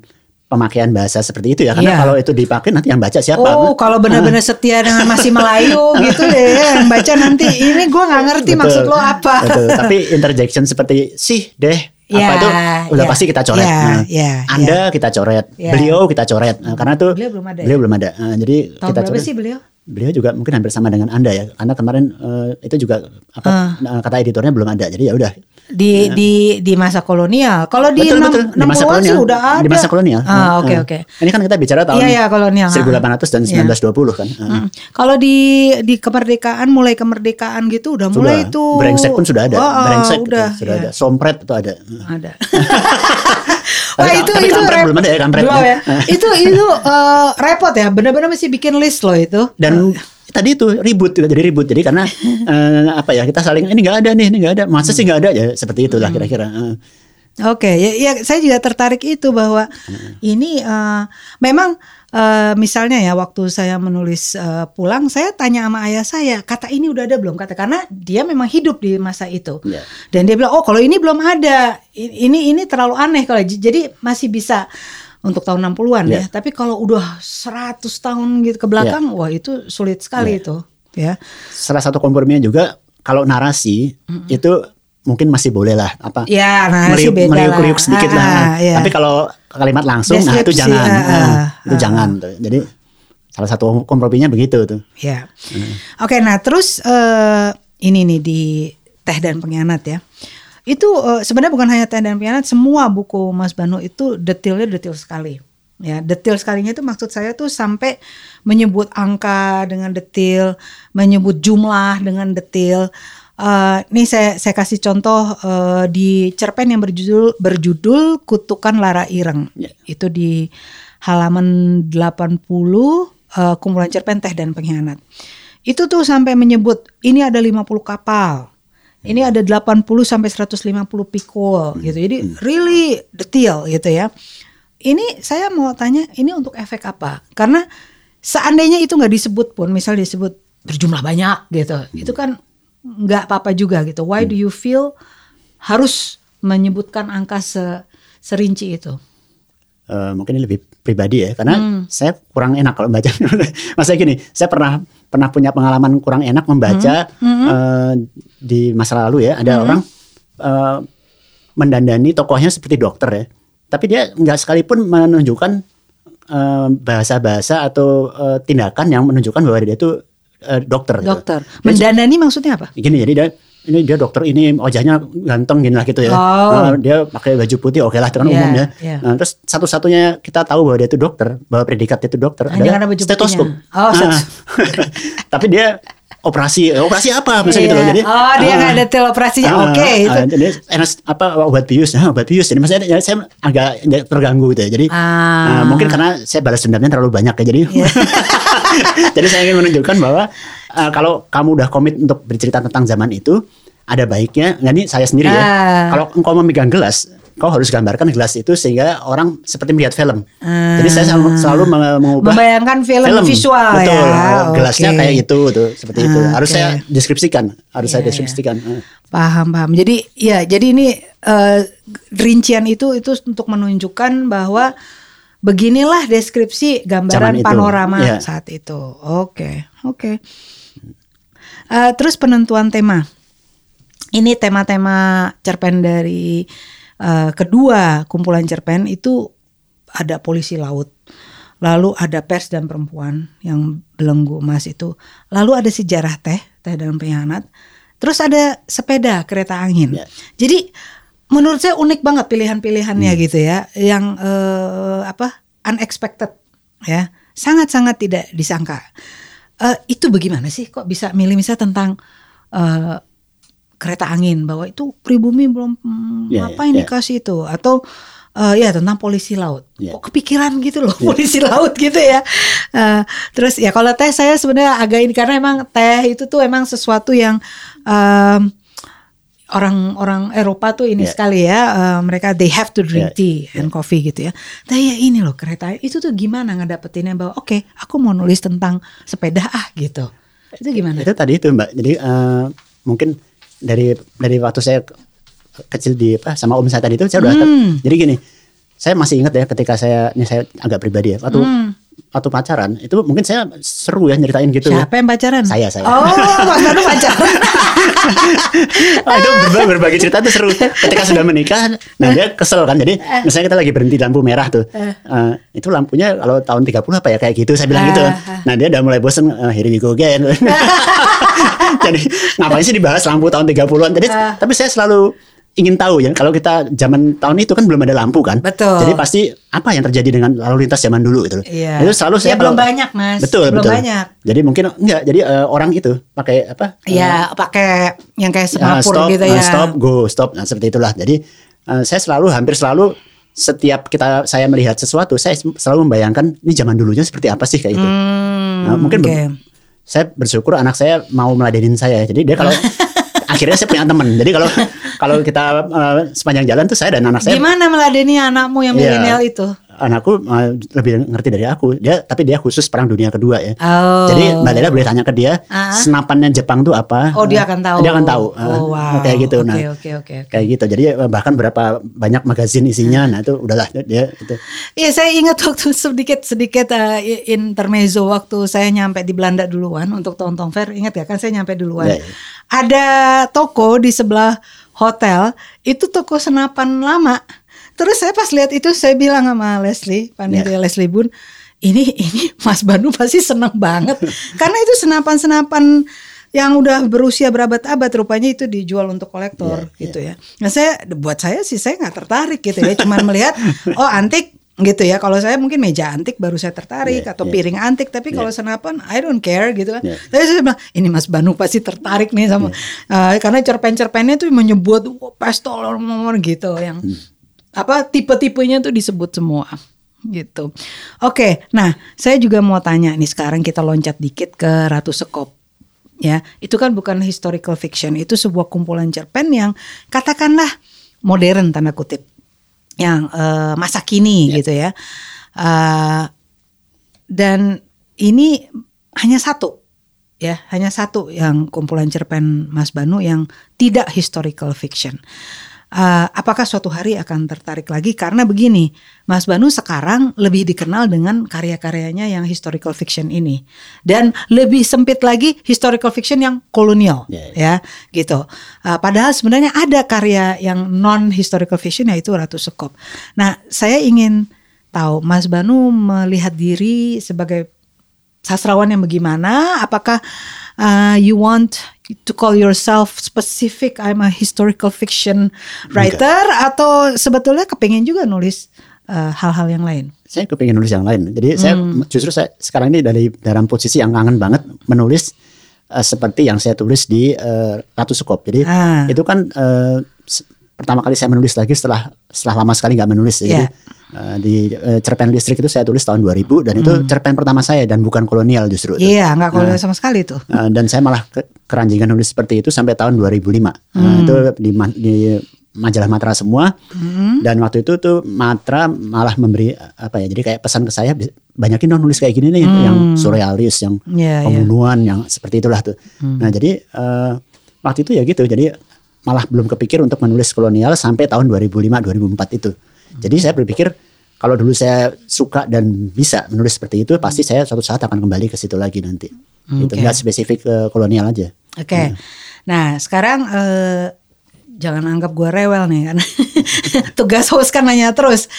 [SPEAKER 2] pemakaian bahasa seperti itu ya karena yeah. kalau itu dipakai nanti yang baca siapa
[SPEAKER 1] oh kalau benar-benar setia dengan masih Melayu gitu deh yang baca nanti ini gue nggak ngerti betul, maksud lo apa
[SPEAKER 2] betul. tapi interjection seperti sih deh yeah, apa itu udah yeah, pasti kita coret. Yeah, nah, yeah, Anda yeah. kita coret, yeah. beliau kita coret. Nah, karena tuh beliau belum ada. Beliau ya? belum ada. Nah, jadi
[SPEAKER 1] Tahun kita coret. sih beliau?
[SPEAKER 2] Beliau juga mungkin hampir sama dengan Anda ya. Karena kemarin uh, itu juga apa uh. kata editornya belum ada. Jadi ya udah
[SPEAKER 1] di ya. di di masa kolonial. Kalau di betul, 6, betul. di masa kolonial sih udah ada.
[SPEAKER 2] Di masa kolonial.
[SPEAKER 1] Ah, oke okay, oke. Okay.
[SPEAKER 2] Ini kan kita bicara tahun
[SPEAKER 1] iya, iya, kolonial.
[SPEAKER 2] 1800 dan 1920 iya. kan. Hmm.
[SPEAKER 1] Kalau di di kemerdekaan mulai kemerdekaan gitu udah sudah. mulai itu.
[SPEAKER 2] Brengsek pun sudah ada. Oh, oh, Brengsek udah, sudah iya. ada. Sompret itu ada.
[SPEAKER 1] Ada. Wah itu tapi itu kampret belum ada ya kampret. Belum ya. itu itu uh, repot ya. Benar-benar mesti bikin list loh itu.
[SPEAKER 2] Dan tadi itu ribut juga jadi ribut jadi karena uh, apa ya kita saling ini nggak ada nih ini nggak ada masa sih nggak ada ya seperti itulah hmm. kira-kira uh.
[SPEAKER 1] Oke, okay. ya, ya saya juga tertarik itu bahwa hmm. ini uh, memang uh, misalnya ya waktu saya menulis uh, pulang, saya tanya sama ayah saya, kata ini udah ada belum kata karena dia memang hidup di masa itu, yeah. dan dia bilang oh kalau ini belum ada, ini ini terlalu aneh kalau jadi masih bisa untuk tahun 60-an yeah. ya, tapi kalau udah 100 tahun gitu ke belakang, yeah. wah itu sulit sekali yeah. itu, ya.
[SPEAKER 2] Salah satu komprominya juga kalau narasi mm -hmm. itu mungkin masih boleh lah apa
[SPEAKER 1] ya narasi meriuk, beda
[SPEAKER 2] meriuk, meriuk sedikit ah, lah ya. tapi kalau kalimat langsung Deskripsi, nah itu jangan. ah, nah, itu ah. jangan. Tuh jadi salah satu komprominya begitu tuh.
[SPEAKER 1] Ya. Hmm. oke nah terus uh, ini nih di teh dan pengkhianat ya. Itu uh, sebenarnya bukan hanya teh dan pengkhianat semua buku Mas Banu itu detailnya detail sekali. Ya detail sekalinya itu maksud saya tuh sampai menyebut angka dengan detail menyebut jumlah dengan detail Uh, nih saya saya kasih contoh uh, di cerpen yang berjudul berjudul Kutukan Lara Ireng. Yeah. Itu di halaman 80 uh, eh, kumpulan cerpen Teh dan Pengkhianat. Itu tuh sampai menyebut ini ada 50 kapal. Ini ada 80 sampai 150 pikul gitu. Jadi hmm. really detail gitu ya. Ini saya mau tanya ini untuk efek apa? Karena seandainya itu nggak disebut pun, misal disebut berjumlah banyak gitu. Itu kan nggak apa-apa juga gitu. Why do hmm. you feel harus menyebutkan angka se serinci itu?
[SPEAKER 2] Uh, mungkin ini lebih pribadi ya, karena hmm. saya kurang enak kalau baca. Maksudnya gini, saya pernah pernah punya pengalaman kurang enak membaca hmm. Hmm. Uh, di masa lalu ya. Ada hmm. orang uh, mendandani tokohnya seperti dokter ya, tapi dia nggak sekalipun menunjukkan bahasa-bahasa uh, atau uh, tindakan yang menunjukkan bahwa dia itu uh, dokter.
[SPEAKER 1] Dokter. Gitu. Mendandani maksudnya apa?
[SPEAKER 2] Gini jadi dia ini dia dokter ini wajahnya ganteng gini lah gitu ya. Oh. Nah, dia pakai baju putih oke okay lah itu kan yeah, umumnya. Yeah. Nah, terus satu-satunya kita tahu bahwa dia itu dokter, bahwa predikat itu dokter
[SPEAKER 1] Hanya adalah stetoskop. Oh, nah,
[SPEAKER 2] tapi dia operasi operasi apa misalnya yeah. gitu loh jadi
[SPEAKER 1] oh dia nggak uh, detail operasinya uh, oke okay, uh,
[SPEAKER 2] jadi enas apa obat bius nah, obat bius jadi maksudnya ya, saya agak terganggu gitu ya jadi uh. Uh, mungkin karena saya balas dendamnya terlalu banyak ya jadi yeah. Jadi saya ingin menunjukkan bahwa uh, kalau kamu udah komit untuk bercerita tentang zaman itu, ada baiknya, nggak nih saya sendiri ya. Uh. Kalau engkau memegang gelas, kau harus gambarkan gelas itu sehingga orang seperti melihat film. Uh. Jadi saya selalu, selalu mengubah
[SPEAKER 1] membayangkan film, film. visual
[SPEAKER 2] betul. ya. Gelasnya okay. kayak itu tuh seperti itu. Harus okay. saya deskripsikan, harus yeah, saya iya. deskripsikan. Yeah.
[SPEAKER 1] Paham paham. Jadi ya jadi ini uh, rincian itu itu untuk menunjukkan bahwa beginilah deskripsi gambaran panorama yeah. saat itu. Oke, okay, oke. Okay. Uh, eh, terus penentuan tema. Ini tema-tema cerpen dari uh, kedua kumpulan cerpen itu ada polisi laut, lalu ada pers dan perempuan yang belenggu emas itu, lalu ada sejarah teh, teh dan pengkhianat, terus ada sepeda kereta angin. Yeah. Jadi menurut saya unik banget pilihan-pilihannya hmm. gitu ya, yang uh, apa unexpected ya, sangat-sangat tidak disangka. Uh, itu bagaimana sih kok bisa milih misalnya tentang uh, kereta angin bahwa itu pribumi belum hmm, yeah, apa yang yeah. dikasih itu atau uh, ya tentang polisi laut. Yeah. Kok kepikiran gitu loh yeah. polisi laut gitu ya. Uh, terus ya kalau teh saya sebenarnya agak ini karena emang teh itu tuh emang sesuatu yang um, orang-orang Eropa tuh ini yeah. sekali ya uh, mereka they have to drink yeah. tea and yeah. coffee gitu ya. Tapi ya ini loh kereta itu tuh gimana ngedapetinnya bahwa oke okay, aku mau nulis tentang sepeda ah gitu. Itu gimana?
[SPEAKER 2] Itu tadi itu Mbak. Jadi uh, mungkin dari dari waktu saya kecil di apa sama om saya tadi itu saya udah hmm. jadi gini. Saya masih ingat ya ketika saya ini saya agak pribadi ya waktu hmm atau pacaran itu mungkin saya seru ya nyeritain gitu
[SPEAKER 1] Siapa ya. yang pacaran?
[SPEAKER 2] Saya saya.
[SPEAKER 1] Oh, Mas Danu pacaran.
[SPEAKER 2] itu berbagi, berbagi cerita tuh seru. Ketika sudah menikah, nah dia kesel kan. Jadi eh. misalnya kita lagi berhenti lampu merah tuh. Uh, itu lampunya kalau tahun 30 apa ya kayak gitu saya bilang gitu. Nah, dia udah mulai bosen uh, here we go again. Jadi ngapain sih dibahas lampu tahun 30-an. Jadi tapi saya selalu ingin tahu ya kalau kita zaman tahun itu kan belum ada lampu kan.
[SPEAKER 1] Betul.
[SPEAKER 2] Jadi pasti apa yang terjadi dengan lalu lintas zaman dulu itu
[SPEAKER 1] iya.
[SPEAKER 2] itu selalu saya
[SPEAKER 1] ya, belum banyak mas.
[SPEAKER 2] Betul
[SPEAKER 1] belum
[SPEAKER 2] betul.
[SPEAKER 1] banyak.
[SPEAKER 2] Jadi mungkin enggak jadi uh, orang itu pakai apa?
[SPEAKER 1] Iya uh, pakai yang kayak semapur
[SPEAKER 2] uh, stop,
[SPEAKER 1] gitu ya.
[SPEAKER 2] uh, stop go stop. Nah seperti itulah. Jadi uh, saya selalu hampir selalu setiap kita saya melihat sesuatu saya selalu membayangkan ini zaman dulunya seperti apa sih kayak itu hmm, nah, mungkin okay. saya bersyukur anak saya mau meladenin saya. Jadi dia kalau akhirnya saya punya teman jadi kalau kalau kita uh, sepanjang jalan tuh saya dan anak saya.
[SPEAKER 1] Gimana meladeni anakmu yang iya. milenial itu?
[SPEAKER 2] Anakku uh, lebih ngerti dari aku. Dia tapi dia khusus perang dunia kedua ya.
[SPEAKER 1] Oh.
[SPEAKER 2] Jadi Mbak Lela boleh tanya ke dia uh-huh. senapannya Jepang tuh apa?
[SPEAKER 1] Oh, dia akan tahu.
[SPEAKER 2] Dia akan tahu.
[SPEAKER 1] Uh, oh, wow.
[SPEAKER 2] Kayak gitu.
[SPEAKER 1] Nah, okay, okay, okay,
[SPEAKER 2] kayak gitu. Jadi bahkan berapa banyak magazin isinya. Uh. Nah, itu udahlah dia itu.
[SPEAKER 1] Iya, saya ingat waktu sedikit-sedikit uh, intermezzo waktu saya nyampe di Belanda duluan untuk Tontong Fair. Ingat ya kan saya nyampe duluan. Yeah, yeah. Ada toko di sebelah hotel, itu toko senapan lama Terus saya pas lihat itu saya bilang sama Leslie, panitia yeah. Leslie Bun, ini ini Mas Banu pasti senang banget karena itu senapan-senapan yang udah berusia berabad-abad rupanya itu dijual untuk kolektor yeah, gitu yeah. ya. Nah saya buat saya sih saya nggak tertarik gitu ya, cuman melihat oh antik gitu ya. Kalau saya mungkin meja antik baru saya tertarik yeah, atau yeah. piring antik, tapi yeah. kalau senapan I don't care gitu kan. Yeah. Tapi saya bilang ini Mas Banu pasti tertarik nih sama yeah. uh, karena cerpen-cerpennya itu menyebut oh, nomor gitu yang hmm apa tipe-tipenya tuh disebut semua gitu. Oke, nah saya juga mau tanya nih sekarang kita loncat dikit ke Ratu Sekop. Ya, itu kan bukan historical fiction, itu sebuah kumpulan cerpen yang katakanlah modern tanda kutip, yang uh, masa kini yeah. gitu ya. Uh, dan ini hanya satu, ya, hanya satu yang kumpulan cerpen Mas Banu yang tidak historical fiction uh, apakah suatu hari akan tertarik lagi? Karena begini Mas Banu sekarang lebih dikenal dengan karya-karyanya yang historical fiction ini. Dan lebih sempit lagi historical fiction yang kolonial yeah, yeah. ya gitu. Uh, padahal sebenarnya ada karya yang non historical fiction yaitu Ratu Sekop. Nah saya ingin tahu Mas Banu melihat diri sebagai sastrawan yang bagaimana? Apakah uh, you want to call yourself specific I'm a historical fiction writer Enggak. atau sebetulnya kepengen juga nulis uh, hal-hal uh, yang lain?
[SPEAKER 2] Saya kepengen nulis yang lain. Jadi hmm. saya justru saya sekarang ini dari dalam posisi yang kangen banget menulis uh, seperti yang saya tulis di uh, Ratu Sukop. Jadi ah. itu kan uh, pertama kali saya menulis lagi setelah setelah lama sekali nggak menulis. Jadi yeah. Uh, di uh, cerpen listrik itu saya tulis tahun 2000 dan hmm. itu cerpen pertama saya dan bukan kolonial justru.
[SPEAKER 1] Iya, yeah, nggak kolonial uh, sama sekali tuh.
[SPEAKER 2] Uh, dan saya malah ke, keranjingan nulis seperti itu sampai tahun 2005. Hmm. Uh, itu di, di majalah Matra semua. Hmm. Dan waktu itu tuh Matra malah memberi apa ya? Jadi kayak pesan ke saya banyakin dong nulis kayak gini nih hmm. yang surrealis, yang yeah, iya. pembunuhan, yeah. yang seperti itulah tuh. Hmm. Nah, jadi uh, waktu itu ya gitu. Jadi malah belum kepikir untuk menulis kolonial sampai tahun 2005-2004 itu. Jadi saya berpikir kalau dulu saya suka dan bisa menulis seperti itu, pasti saya suatu saat akan kembali ke situ lagi nanti. Okay. Itu nggak spesifik ke kolonial aja.
[SPEAKER 1] Oke. Okay. Ya. Nah sekarang eh, jangan anggap gue rewel nih kan. Tugas host kan nanya terus.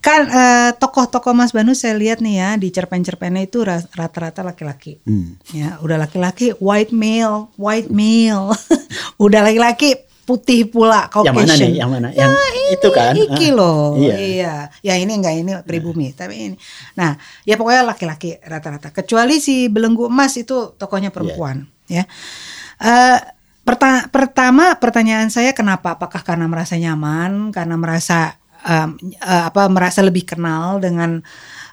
[SPEAKER 1] Kan eh, tokoh-tokoh Mas Banu saya lihat nih ya di cerpen-cerpennya itu rata-rata laki-laki. Hmm. Ya udah laki-laki white male, white male. udah laki-laki putih pula
[SPEAKER 2] Caucasian. Yang mana nih? Yang mana? Yang ya, ini, itu kan?
[SPEAKER 1] Iki ah, loh. Iya. iya. Ya ini enggak ini pribumi, nah. tapi ini. Nah, ya pokoknya laki-laki rata-rata. Kecuali si belenggu emas itu tokohnya perempuan, yeah. ya. Uh, perta pertama pertanyaan saya kenapa? Apakah karena merasa nyaman, karena merasa um, uh, apa merasa lebih kenal dengan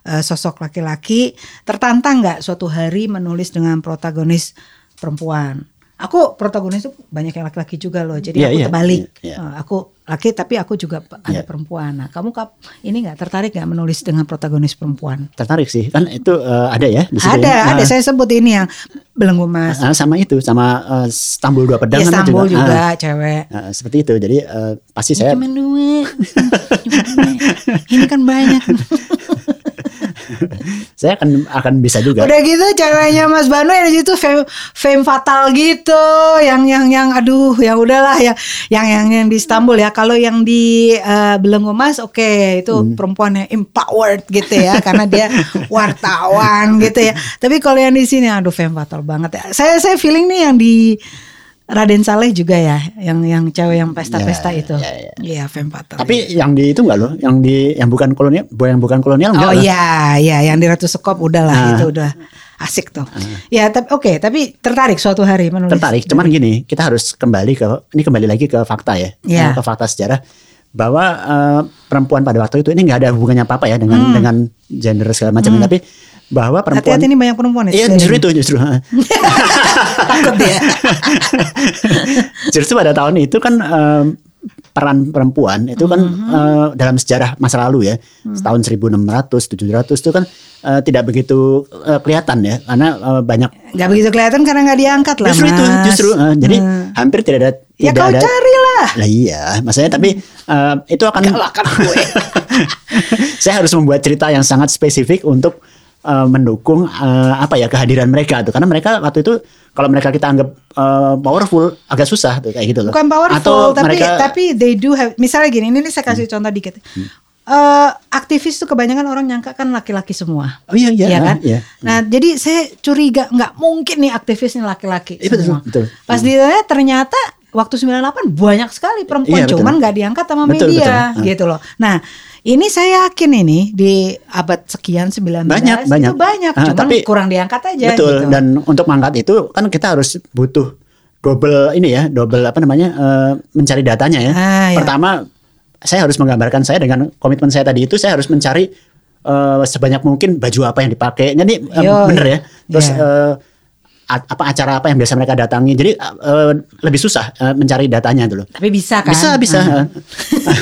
[SPEAKER 1] uh, sosok laki-laki? Tertantang nggak suatu hari menulis dengan protagonis perempuan? Aku protagonis itu banyak yang laki-laki juga loh jadi yeah, aku yeah, terbalik. Yeah, yeah. aku laki tapi aku juga ada yeah. perempuan. Nah kamu kap ini nggak tertarik nggak menulis dengan protagonis perempuan?
[SPEAKER 2] Tertarik sih. Kan itu uh, ada ya
[SPEAKER 1] di ada ya? ada. Uh, saya sebut ini yang belenggu mas
[SPEAKER 2] uh, sama itu sama uh, Stambul dua pedang
[SPEAKER 1] ya, Stambul juga, juga uh, cewek.
[SPEAKER 2] Uh, seperti itu. Jadi uh, pasti saya
[SPEAKER 1] cuma dua ini kan banyak
[SPEAKER 2] saya akan akan bisa juga.
[SPEAKER 1] Udah gitu ceweknya Mas Banu ya di situ fame, fame fatal gitu, yang yang yang aduh ya udahlah ya, yang yang yang di Istanbul ya. Kalau yang di uh, Belenggu Mas oke okay, itu hmm. perempuannya empowered gitu ya karena dia wartawan gitu ya. Tapi kalau yang di sini aduh fame fatal banget ya. Saya saya feeling nih yang di Raden Saleh juga ya, yang yang cewek yang pesta-pesta ya, itu. Iya, ya, ya. ya, femme fatale.
[SPEAKER 2] Tapi yang di itu enggak loh, yang di yang bukan kolonial, yang bukan kolonial enggak
[SPEAKER 1] Oh iya, iya, yang di Ratu Sekop udahlah uh. itu udah asik tuh. Uh. Ya, tapi oke, okay, tapi tertarik suatu hari menulis.
[SPEAKER 2] Tertarik, cuman gini, kita harus kembali ke ini kembali lagi ke fakta ya, ya. ke fakta sejarah bahwa uh, perempuan pada waktu itu ini nggak ada hubungannya apa apa ya dengan hmm. dengan gender segala macam, hmm. tapi bahwa perempuan
[SPEAKER 1] hati-hati ini banyak perempuan
[SPEAKER 2] ya. Iya justru itu justru. Takut ya. justru pada tahun itu kan um, peran perempuan itu kan mm-hmm. uh, dalam sejarah masa lalu ya mm-hmm. tahun 1600 700 itu kan uh, tidak begitu uh, kelihatan ya karena uh, banyak
[SPEAKER 1] nggak begitu kelihatan karena nggak diangkat lah
[SPEAKER 2] justru
[SPEAKER 1] mas.
[SPEAKER 2] itu justru uh, jadi hmm. hampir tidak ada
[SPEAKER 1] ya
[SPEAKER 2] tidak
[SPEAKER 1] kau
[SPEAKER 2] ada,
[SPEAKER 1] carilah
[SPEAKER 2] lah iya maksudnya tapi uh, itu akan gue saya harus membuat cerita yang sangat spesifik untuk uh, mendukung uh, apa ya kehadiran mereka tuh karena mereka waktu itu kalau mereka kita anggap uh, powerful agak susah tuh kayak gitu loh.
[SPEAKER 1] Bukan powerful Atau tapi mereka, tapi they do have misalnya gini ini saya kasih hmm. contoh dikit. Hmm. Uh, aktivis tuh kebanyakan orang nyangka kan laki-laki semua.
[SPEAKER 2] Oh iya iya.
[SPEAKER 1] Iya kan?
[SPEAKER 2] Iya.
[SPEAKER 1] Nah, hmm. jadi saya curiga nggak mungkin nih aktivis nih laki-laki
[SPEAKER 2] iya, semua. Betul, betul.
[SPEAKER 1] Pas hmm. ditanya ternyata waktu 98 banyak sekali perempuan iya, cuman nggak diangkat sama betul, media betul. gitu loh. Nah, ini saya yakin ini di abad sekian 19
[SPEAKER 2] banyak, banyak.
[SPEAKER 1] itu banyak, ah, cuman tapi, kurang diangkat aja.
[SPEAKER 2] Betul. Gitu. Dan untuk mengangkat itu kan kita harus butuh double ini ya, double apa namanya uh, mencari datanya ya. Ah, iya. Pertama saya harus menggambarkan saya dengan komitmen saya tadi itu saya harus mencari uh, sebanyak mungkin baju apa yang dipakai. Jadi uh, bener ya. Terus yeah. Iya. uh, apa acara apa yang biasa mereka datangi. Jadi uh, lebih susah uh, mencari datanya dulu.
[SPEAKER 1] Tapi bisa kan?
[SPEAKER 2] Bisa, bisa. Hmm.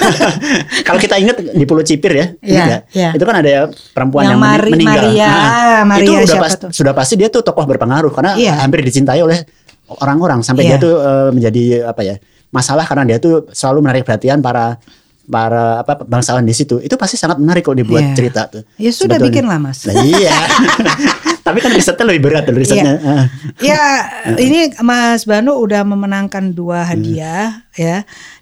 [SPEAKER 2] Kalau kita ingat di Pulau Cipir ya, yeah, yeah. itu kan ada perempuan yang, yang Mari, meninggal.
[SPEAKER 1] Maria, nah, Maria
[SPEAKER 2] itu udah pas, sudah pasti dia tuh tokoh berpengaruh karena yeah. hampir dicintai oleh orang-orang sampai yeah. dia tuh uh, menjadi apa ya masalah karena dia tuh selalu menarik perhatian para para apa bangsawan di situ itu pasti sangat menarik kalau dibuat yeah. cerita tuh.
[SPEAKER 1] Ya sudah Sebetulnya. bikin lah mas.
[SPEAKER 2] Nah, iya. Tapi kan risetnya lebih berat dari risetnya.
[SPEAKER 1] Iya. ya ini Mas Banu udah memenangkan dua hadiah hmm. ya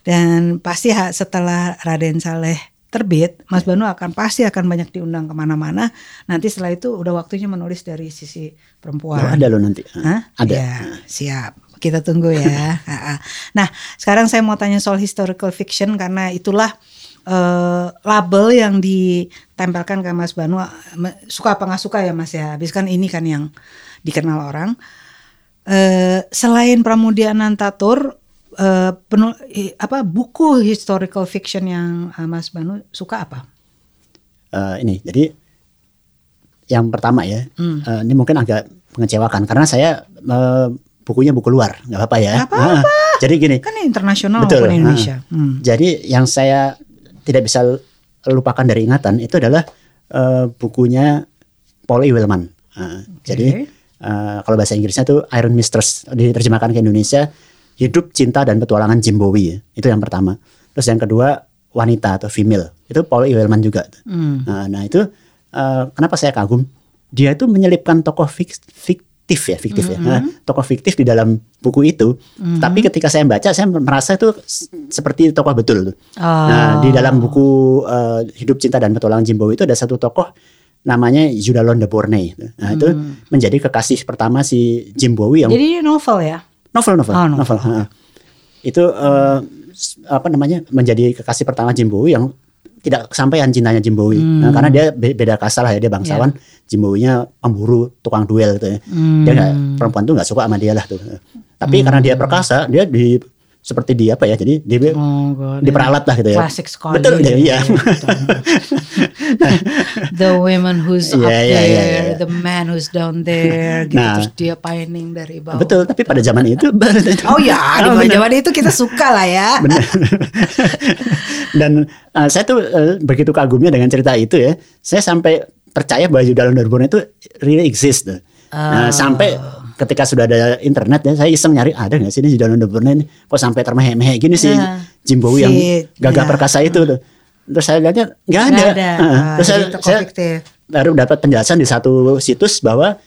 [SPEAKER 1] dan pasti setelah Raden Saleh terbit, Mas Banu akan pasti akan banyak diundang ke mana-mana. Nanti setelah itu udah waktunya menulis dari sisi perempuan.
[SPEAKER 2] Oh, ada loh nanti.
[SPEAKER 1] Hah?
[SPEAKER 2] Ada.
[SPEAKER 1] Ya, siap. Kita tunggu ya. nah, sekarang saya mau tanya soal historical fiction karena itulah uh, label yang ditempelkan ke Mas Banu suka apa nggak suka ya Mas ya. Habis kan ini kan yang dikenal orang. Uh, selain Pramudia Anantatur uh, penul apa buku historical fiction yang uh, Mas Banu suka apa?
[SPEAKER 2] Uh, ini jadi yang pertama ya, hmm. uh, ini mungkin agak mengecewakan karena saya uh, bukunya buku luar, nggak apa-apa ya.
[SPEAKER 1] Gak apa-apa. Uh,
[SPEAKER 2] jadi gini,
[SPEAKER 1] kan internasional betul, Indonesia.
[SPEAKER 2] Uh, hmm. Jadi yang saya tidak bisa lupakan dari ingatan itu adalah uh, bukunya Paul E. Wellman. Uh, okay. Jadi uh, kalau bahasa Inggrisnya itu Iron Mistress diterjemahkan ke Indonesia hidup cinta dan petualangan Jim Bowie itu yang pertama. Terus yang kedua wanita atau female itu Paul E. Wellman juga. Hmm. Nah, nah itu uh, kenapa saya kagum? Dia itu menyelipkan tokoh fik, fik, fiktif ya, fiktif mm -hmm. ya. Nah, tokoh fiktif di dalam buku itu. Mm -hmm. Tapi ketika saya baca, saya merasa itu seperti tokoh betul. Oh. Nah, di dalam buku uh, Hidup Cinta dan Petualangan Jimbo itu ada satu tokoh namanya Judalon de Bournay. Nah, itu mm. menjadi kekasih pertama si Jimbowi yang
[SPEAKER 1] Jadi novel ya?
[SPEAKER 2] Novel, novel, oh, novel. novel. Itu uh, apa namanya menjadi kekasih pertama Jimbowi yang tidak kesampaian cintanya Jimbowi. Hmm. Nah, karena dia beda kasar lah ya dia bangsawan, yeah. Jimbowinya pemburu, tukang duel gitu ya. Hmm. Dia gak, perempuan tuh nggak suka sama dia lah tuh. Tapi hmm. karena dia perkasa, dia di seperti di apa ya jadi di oh, diperalat lah gitu ya.
[SPEAKER 1] Klasik sekali
[SPEAKER 2] betul ya, iya.
[SPEAKER 1] The women who's yeah, up yeah, there yeah, yeah. the man who's down there gitu. Nah, terus dia pining dari bawah.
[SPEAKER 2] Betul tapi pada zaman itu
[SPEAKER 1] oh ya di zaman itu. kita suka lah ya.
[SPEAKER 2] Dan uh, saya tuh uh, begitu kagumnya dengan cerita itu ya saya sampai percaya bahwa dalam Darbono itu really exist tuh. Nah, oh. sampai ketika sudah ada internet ya saya iseng nyari ada nggak sih ini Zidane Underburn ini kok sampai termehek-mehek gini sih yeah. Jimbowi si, yang gagah yeah. perkasa itu tuh. Terus saya lihatnya nggak ada.
[SPEAKER 1] ada. Uh,
[SPEAKER 2] terus saya, saya baru dapat penjelasan di satu situs bahwa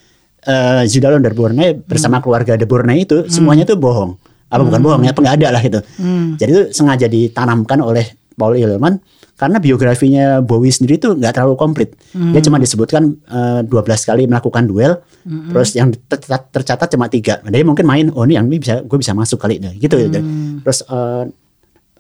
[SPEAKER 2] uh, Zidane Underburn bersama hmm. keluarga De itu hmm. semuanya itu bohong. Apa hmm. bukan bohong ya, ada lah gitu. Hmm. Jadi itu sengaja ditanamkan oleh Paul Ilman karena biografinya Bowie sendiri itu nggak terlalu komplit. Hmm. Dia cuma disebutkan uh, eh, 12 kali melakukan duel, hmm. terus yang tercatat, tercatat cuma tiga. Dia mungkin main, oh ini yang ini bisa gue bisa masuk kali nah, gitu. Hmm. Terus uh,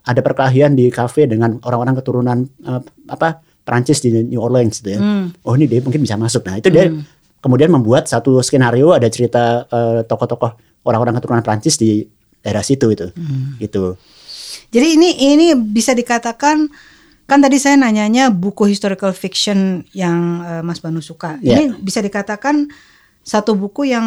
[SPEAKER 2] ada perkelahian di kafe dengan orang-orang keturunan uh, apa Prancis di New Orleans gitu ya. Hmm. Oh ini dia mungkin bisa masuk. Nah itu dia hmm. kemudian membuat satu skenario ada cerita uh, tokoh-tokoh orang-orang keturunan Prancis di daerah situ itu, hmm. gitu.
[SPEAKER 1] Jadi ini ini bisa dikatakan kan tadi saya nanyanya buku historical fiction yang uh, Mas Banu suka. Yeah. Ini bisa dikatakan satu buku yang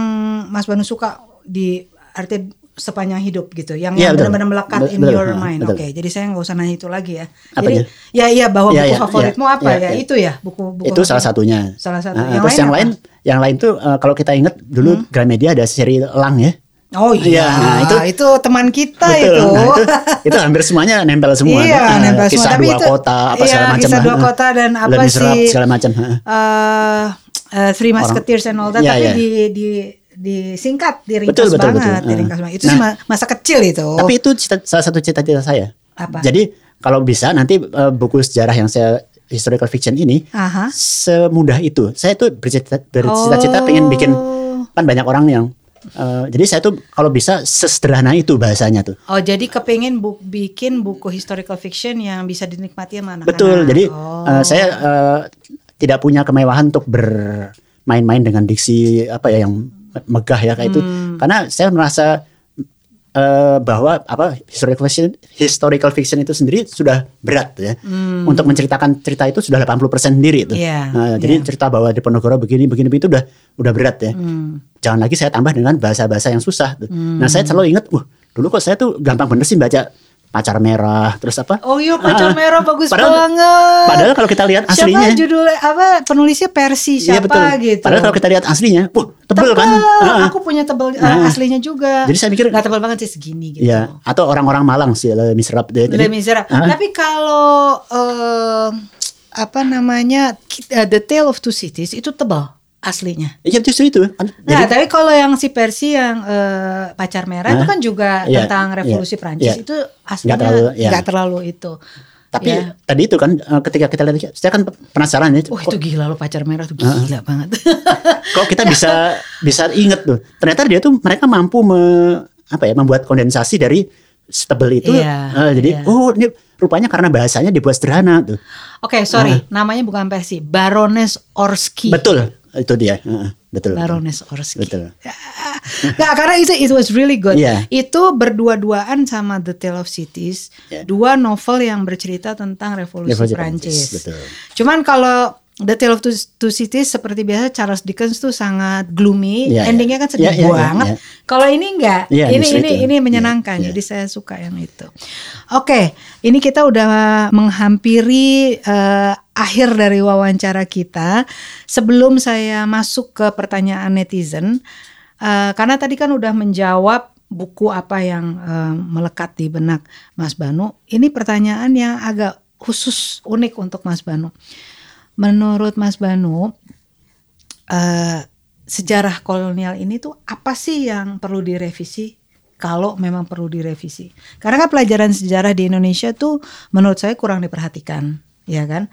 [SPEAKER 1] Mas Banu suka di arti sepanjang hidup gitu yang ya, yang benar-benar melekat in betul, your mind. Oke, okay, jadi saya nggak usah nanya itu lagi ya. Apa jadi ya iya bahwa ya, buku ya, favoritmu ya, apa ya, ya, ya? Itu ya buku buku
[SPEAKER 2] Itu salah satunya.
[SPEAKER 1] Salah satu. Nah,
[SPEAKER 2] yang terus lain yang apa? lain yang lain tuh uh, kalau kita ingat dulu hmm? Gramedia ada seri Lang ya.
[SPEAKER 1] Oh iya, nah, itu itu teman kita
[SPEAKER 2] betul,
[SPEAKER 1] itu.
[SPEAKER 2] Nah, itu. Itu hampir semuanya nempel semua.
[SPEAKER 1] Iya, nah, nempel
[SPEAKER 2] kisah
[SPEAKER 1] semua.
[SPEAKER 2] Tapi dua itu, kota apa
[SPEAKER 1] iya,
[SPEAKER 2] segala macam.
[SPEAKER 1] Kisah dua kota dan apa sih?
[SPEAKER 2] segala macam.
[SPEAKER 1] Uh, uh, Three Musketeers and all that. Iya, tapi iya. di di disingkat, diringkas betul, betul, banget, betul. diringkas banget. Itu nah, masa kecil itu.
[SPEAKER 2] Tapi itu cita, salah satu cita-cita saya.
[SPEAKER 1] Apa?
[SPEAKER 2] Jadi kalau bisa nanti uh, buku sejarah yang saya historical fiction ini
[SPEAKER 1] Aha.
[SPEAKER 2] semudah itu. Saya tuh bercita-cita oh. pengen bikin kan banyak orang yang Uh, jadi saya tuh kalau bisa sesederhana itu bahasanya tuh.
[SPEAKER 1] Oh jadi kepengen bu bikin buku historical fiction yang bisa dinikmati sama anak-anak.
[SPEAKER 2] Betul. Jadi oh. uh, saya uh, tidak punya kemewahan untuk bermain-main dengan diksi apa ya yang megah ya kayak hmm. itu karena saya merasa uh, bahwa apa historical fiction historical fiction itu sendiri sudah berat ya hmm. untuk menceritakan cerita itu sudah 80% sendiri itu
[SPEAKER 1] yeah,
[SPEAKER 2] nah, yeah. jadi cerita bahwa di Ponorogo begini begini itu udah udah berat ya hmm. jangan lagi saya tambah dengan bahasa-bahasa yang susah tuh. Hmm. nah saya selalu ingat wah dulu kok saya tuh gampang bener sih baca pacar merah terus apa?
[SPEAKER 1] Oh iya pacar ah, merah bagus
[SPEAKER 2] padahal,
[SPEAKER 1] banget.
[SPEAKER 2] padahal kalau kita lihat aslinya
[SPEAKER 1] siapa judulnya? Apa penulisnya Persi iya, siapa iya, betul. gitu?
[SPEAKER 2] Padahal kalau kita lihat aslinya wah tebel, kan?
[SPEAKER 1] Uh, aku punya tebel uh, aslinya juga.
[SPEAKER 2] Jadi saya mikir
[SPEAKER 1] nggak tebel banget sih segini gitu.
[SPEAKER 2] Ya atau orang-orang Malang sih Le
[SPEAKER 1] deh Le Miserap uh, tapi kalau uh, apa namanya uh, The Tale of Two Cities itu tebal aslinya.
[SPEAKER 2] Iya justru itu.
[SPEAKER 1] Jadi, nah, tapi kalau yang si Persi yang uh, pacar merah huh? itu kan juga yeah, tentang iya, revolusi yeah, Prancis yeah. itu aslinya nggak terlalu, yeah. terlalu itu.
[SPEAKER 2] Tapi yeah. tadi itu kan uh, ketika kita lihat, saya kan penasaran
[SPEAKER 1] ya. Oh itu gila loh pacar merah tuh gila uh, banget.
[SPEAKER 2] kok kita bisa bisa inget tuh. Ternyata dia tuh mereka mampu me, apa ya membuat kondensasi dari stable itu.
[SPEAKER 1] Yeah,
[SPEAKER 2] uh, jadi yeah. oh ini rupanya karena bahasanya dibuat sederhana tuh.
[SPEAKER 1] Oke, okay, sorry, uh, namanya bukan Persi, Baroness Orski.
[SPEAKER 2] Betul itu dia. Uh, betul.
[SPEAKER 1] Baroness Orski.
[SPEAKER 2] Betul.
[SPEAKER 1] Nggak karena itu it was really good. Yeah. itu berdua-duaan sama The Tale of Cities. Yeah. dua novel yang bercerita tentang revolusi, revolusi Prancis, betul. cuman kalau The Tale of Two, Two Cities seperti biasa Charles Dickens tuh sangat gloomy, yeah, endingnya kan sedih yeah, yeah, banget. Yeah, yeah. Kalau ini enggak, yeah, ini ini itu. ini menyenangkan. Yeah, yeah. Jadi saya suka yang itu. Oke, okay, ini kita udah menghampiri uh, akhir dari wawancara kita. Sebelum saya masuk ke pertanyaan netizen, uh, karena tadi kan udah menjawab buku apa yang uh, melekat di benak Mas Banu. Ini pertanyaan yang agak khusus unik untuk Mas Banu menurut Mas Banu uh, sejarah kolonial ini tuh apa sih yang perlu direvisi kalau memang perlu direvisi? Karena kan pelajaran sejarah di Indonesia tuh menurut saya kurang diperhatikan ya kan?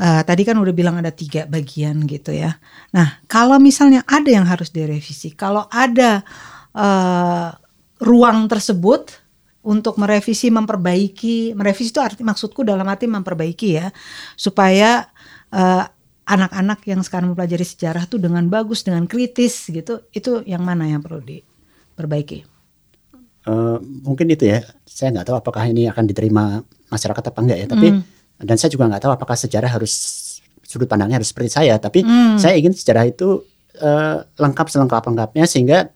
[SPEAKER 1] Uh, tadi kan udah bilang ada tiga bagian gitu ya. Nah kalau misalnya ada yang harus direvisi kalau ada uh, ruang tersebut untuk merevisi memperbaiki merevisi itu arti maksudku dalam arti memperbaiki ya supaya eh, anak-anak yang sekarang mempelajari sejarah tuh dengan bagus, dengan kritis gitu, itu yang mana yang perlu diperbaiki?
[SPEAKER 2] Uh, mungkin itu ya, saya nggak tahu apakah ini akan diterima masyarakat apa enggak ya, tapi mm. dan saya juga nggak tahu apakah sejarah harus sudut pandangnya harus seperti saya, tapi mm. saya ingin sejarah itu uh, lengkap selengkap lengkapnya sehingga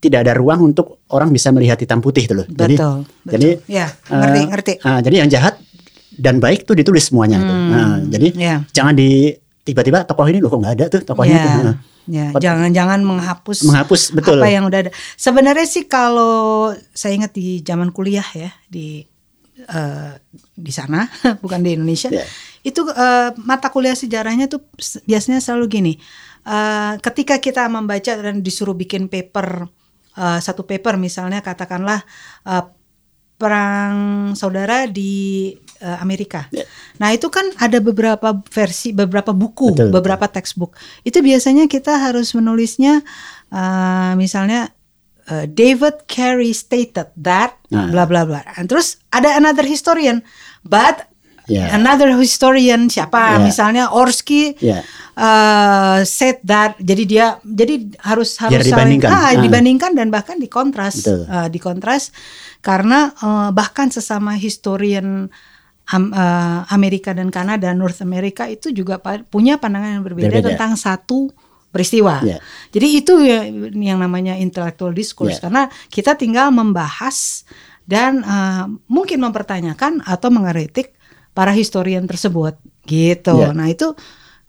[SPEAKER 2] tidak ada ruang untuk orang bisa melihat hitam putih itu loh.
[SPEAKER 1] Betul, jadi, betul.
[SPEAKER 2] jadi
[SPEAKER 1] ya, ngerti, uh, ngerti.
[SPEAKER 2] Uh, jadi yang jahat dan baik tuh ditulis semuanya hmm. Nah, jadi yeah. jangan di tiba-tiba tokoh ini loh kok nggak ada tuh tokohnya yeah. tuh. Nah.
[SPEAKER 1] Ya, jangan-jangan menghapus
[SPEAKER 2] menghapus betul
[SPEAKER 1] apa yang udah ada. Sebenarnya sih kalau saya ingat di zaman kuliah ya di uh, di sana bukan di Indonesia yeah. itu uh, mata kuliah sejarahnya tuh biasanya selalu gini. Uh, ketika kita membaca dan disuruh bikin paper uh, satu paper misalnya katakanlah uh, perang saudara di uh, Amerika. Yeah. Nah itu kan ada beberapa versi, beberapa buku, Betul. beberapa textbook. Itu biasanya kita harus menulisnya, uh, misalnya uh, David Carey stated that, nah. bla bla bla. Terus ada another historian, but yeah. another historian siapa, yeah. misalnya Orsky. Yeah. Uh, said that jadi dia jadi harus harus
[SPEAKER 2] saling dibandingkan. Ah,
[SPEAKER 1] ah. dibandingkan dan bahkan dikontras uh, dikontras karena uh, bahkan sesama historian uh, Amerika dan Kanada, North America itu juga punya pandangan yang berbeda, berbeda. tentang satu peristiwa. Yeah. Jadi itu ya, yang namanya intellectual discourse yeah. karena kita tinggal membahas dan uh, mungkin mempertanyakan atau mengkritik para historian tersebut gitu. Yeah. Nah, itu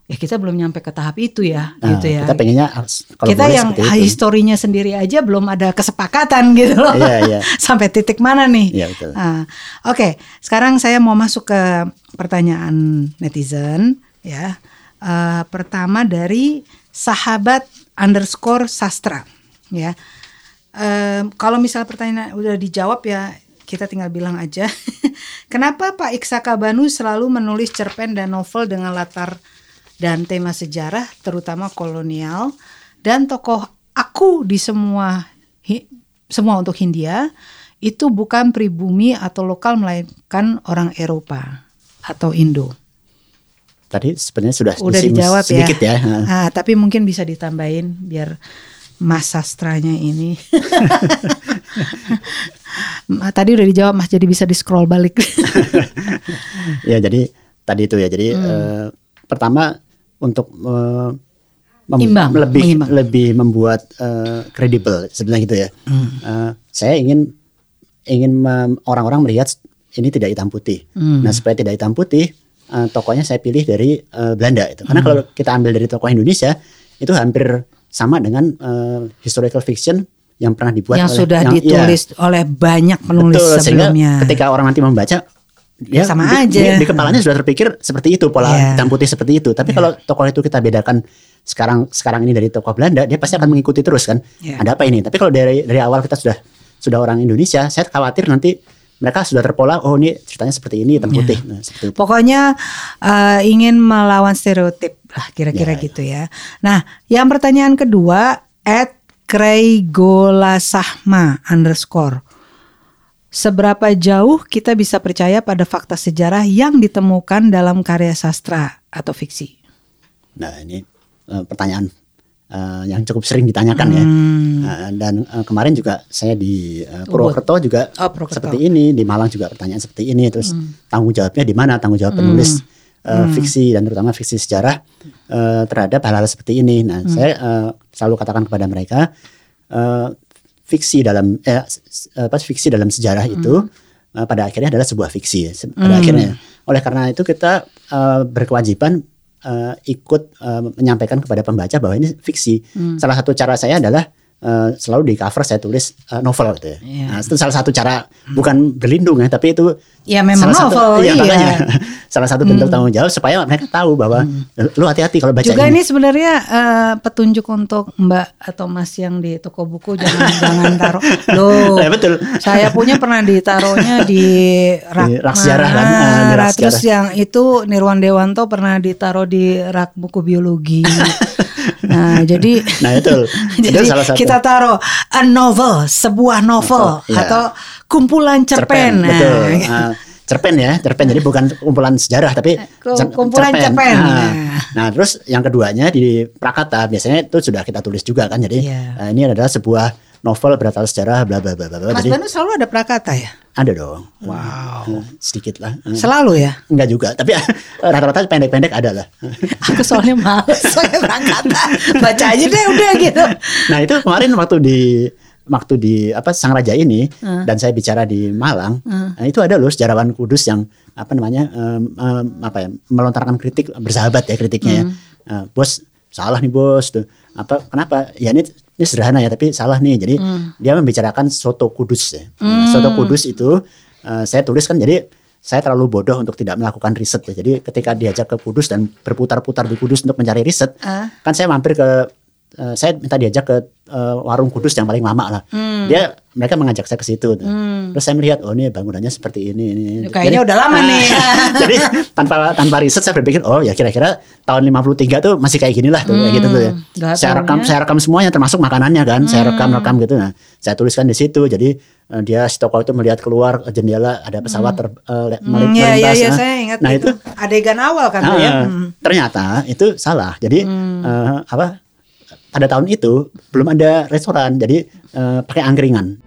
[SPEAKER 1] ya kita belum nyampe ke tahap itu ya nah, gitu ya
[SPEAKER 2] kita pengennya
[SPEAKER 1] kalau kita yang historinya sendiri aja belum ada kesepakatan gitu loh yeah, yeah. sampai titik mana nih yeah, betul. Nah, oke okay. sekarang saya mau masuk ke pertanyaan netizen ya uh, pertama dari sahabat underscore sastra ya uh, kalau misal pertanyaan udah dijawab ya kita tinggal bilang aja kenapa Pak Iksaka Banu selalu menulis cerpen dan novel dengan latar dan tema sejarah terutama kolonial dan tokoh aku di semua hi, semua untuk Hindia itu bukan pribumi atau lokal melainkan orang Eropa atau Indo.
[SPEAKER 2] Tadi sebenarnya sudah
[SPEAKER 1] udah dijawab ya. sedikit ya. ya. Nah, tapi mungkin bisa ditambahin biar Mas sastranya ini. tadi udah dijawab Mas jadi bisa di scroll balik.
[SPEAKER 2] ya jadi tadi itu ya jadi hmm. uh, pertama untuk uh, mem Imbang, lebih mengimbang. lebih membuat kredibel uh, sebenarnya gitu ya. Hmm. Uh, saya ingin ingin orang-orang melihat ini tidak hitam putih. Hmm. Nah supaya tidak hitam putih, uh, tokohnya saya pilih dari uh, Belanda itu. Karena hmm. kalau kita ambil dari tokoh Indonesia itu hampir sama dengan uh, historical fiction yang pernah dibuat
[SPEAKER 1] yang oleh, sudah yang, ditulis ya, oleh banyak penulis betul, sebelumnya.
[SPEAKER 2] ketika orang nanti membaca
[SPEAKER 1] ya sama
[SPEAKER 2] di,
[SPEAKER 1] aja.
[SPEAKER 2] Di, di kepalanya sudah terpikir seperti itu pola yeah. hitam putih seperti itu. Tapi yeah. kalau tokoh itu kita bedakan sekarang sekarang ini dari tokoh Belanda, dia pasti akan mengikuti terus kan. Yeah. Ada apa ini? Tapi kalau dari dari awal kita sudah sudah orang Indonesia, saya khawatir nanti mereka sudah terpola. Oh ini ceritanya seperti ini hitam yeah. putih. Nah,
[SPEAKER 1] seperti itu. Pokoknya uh, ingin melawan stereotip lah kira-kira yeah. gitu ya. Nah, yang pertanyaan kedua at Sahma underscore Seberapa jauh kita bisa percaya pada fakta sejarah yang ditemukan dalam karya sastra atau fiksi?
[SPEAKER 2] Nah ini uh, pertanyaan uh, yang cukup sering ditanyakan ya. hmm. ya. Uh, dan uh, kemarin juga saya di uh, Purwokerto juga oh, Purwokerto. seperti ini, di Malang juga pertanyaan seperti ini. Terus hmm. tanggung jawabnya di mana? Tanggung jawab penulis hmm. Uh, hmm. fiksi dan terutama fiksi sejarah uh, terhadap hal-hal seperti ini. Nah hmm. saya uh, selalu katakan kepada mereka. Uh, fiksi dalam eh, apa fiksi dalam sejarah hmm. itu uh, pada akhirnya adalah sebuah fiksi pada hmm. akhirnya oleh karena itu kita uh, berkewajiban uh, ikut uh, menyampaikan kepada pembaca bahwa ini fiksi hmm. salah satu cara saya adalah uh, selalu di cover saya tulis uh, novel gitu ya. Yeah. Nah, itu salah satu cara bukan berlindung ya, tapi itu
[SPEAKER 1] ya memang salah novel. Satu, ya, iya.
[SPEAKER 2] makanya salah satu bentuk hmm. tanggung jawab supaya mereka tahu bahwa hmm. lu hati-hati kalau baca
[SPEAKER 1] Juga ini, ini sebenarnya uh, petunjuk untuk Mbak atau Mas yang di toko buku jangan jangan taruh. Loh. Ya, betul. Saya punya pernah ditaruhnya di rak, di rak sejarah kan. Uh, rak terus yang itu Nirwan Dewanto pernah ditaruh di rak buku biologi. Nah, jadi
[SPEAKER 2] Nah, itu.
[SPEAKER 1] jadi itu salah satu. kita taruh a novel, sebuah novel oh, iya. atau kumpulan cerpen. cerpen
[SPEAKER 2] nah, betul. Uh, cerpen ya, cerpen. Jadi bukan kumpulan sejarah tapi
[SPEAKER 1] kumpulan cerpen. cerpen.
[SPEAKER 2] Nah, nah, terus yang keduanya di Prakata biasanya itu sudah kita tulis juga kan. Jadi yeah. uh, ini adalah sebuah novel berlatar sejarah bla bla bla bla.
[SPEAKER 1] Mas Jadi, Banu selalu ada Prakata ya?
[SPEAKER 2] Ada dong.
[SPEAKER 1] Wow.
[SPEAKER 2] Hmm, sedikit lah.
[SPEAKER 1] Hmm. Selalu ya?
[SPEAKER 2] Enggak juga, tapi rata-rata pendek-pendek ada lah.
[SPEAKER 1] Aku soalnya males soalnya berangkat. Baca aja deh udah gitu.
[SPEAKER 2] Nah, itu kemarin waktu di waktu di apa Sang Raja ini uh. dan saya bicara di Malang, uh. nah, itu ada loh sejarawan Kudus yang apa namanya um, um, apa ya melontarkan kritik bersahabat ya kritiknya uh. ya. Uh, bos salah nih bos tuh apa kenapa ya ini ini sederhana ya tapi salah nih jadi hmm. dia membicarakan soto kudus ya hmm. soto kudus itu uh, saya tulis kan jadi saya terlalu bodoh untuk tidak melakukan riset ya jadi ketika diajak ke kudus dan berputar-putar di kudus untuk mencari riset uh. kan saya mampir ke uh, saya minta diajak ke uh, warung kudus yang paling lama lah. Hmm. Dia mereka mengajak saya ke situ. Hmm. Terus saya melihat oh ini bangunannya seperti ini ini.
[SPEAKER 1] Kayaknya jadi, udah lama nih.
[SPEAKER 2] jadi tanpa tanpa riset saya berpikir oh ya kira-kira tahun 53 tuh masih kayak gini lah tuh hmm. kayak gitu tuh ya. Gak saya rekam ya. saya rekam semuanya termasuk makanannya kan. Hmm. Saya rekam-rekam gitu nah. Saya tuliskan di situ. Jadi uh, dia si tokoh itu melihat keluar jendela ada pesawat hmm. ter, uh,
[SPEAKER 1] hmm, melintas. Iya, iya, iya, nah, saya ingat nah itu, itu adegan awal kan uh, ya.
[SPEAKER 2] Hmm. Ternyata itu salah. Jadi hmm. uh, apa pada tahun itu belum ada restoran, jadi uh, pakai angkringan.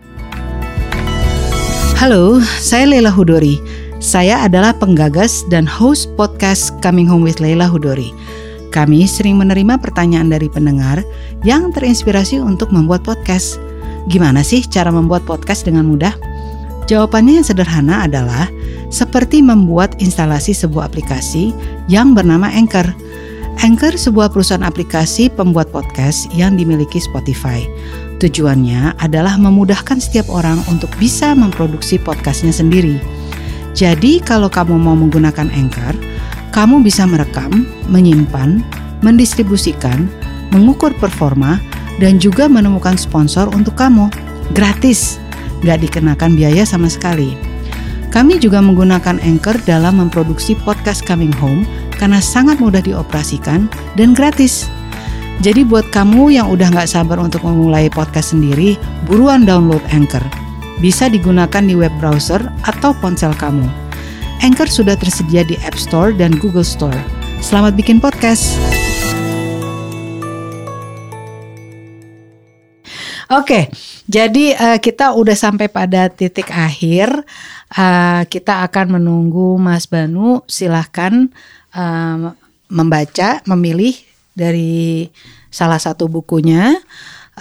[SPEAKER 1] Halo, saya Lela Hudori. Saya adalah penggagas dan host podcast Coming Home with Leila Hudori. Kami sering menerima pertanyaan dari pendengar yang terinspirasi untuk membuat podcast. Gimana sih cara membuat podcast dengan mudah? Jawabannya yang sederhana adalah seperti membuat instalasi sebuah aplikasi yang bernama Anchor. Anchor sebuah perusahaan aplikasi pembuat podcast yang dimiliki Spotify. Tujuannya adalah memudahkan setiap orang untuk bisa memproduksi podcastnya sendiri. Jadi kalau kamu mau menggunakan Anchor, kamu bisa merekam, menyimpan, mendistribusikan, mengukur performa, dan juga menemukan sponsor untuk kamu. Gratis, gak dikenakan biaya sama sekali. Kami juga menggunakan Anchor dalam memproduksi podcast Coming Home karena sangat mudah dioperasikan dan gratis. Jadi buat kamu yang udah gak sabar untuk memulai podcast sendiri, buruan download Anchor. Bisa digunakan di web browser atau ponsel kamu. Anchor sudah tersedia di App Store dan Google Store. Selamat bikin podcast. Oke, jadi uh, kita udah sampai pada titik akhir. Uh, kita akan menunggu Mas Banu. Silahkan uh, membaca, memilih dari salah satu bukunya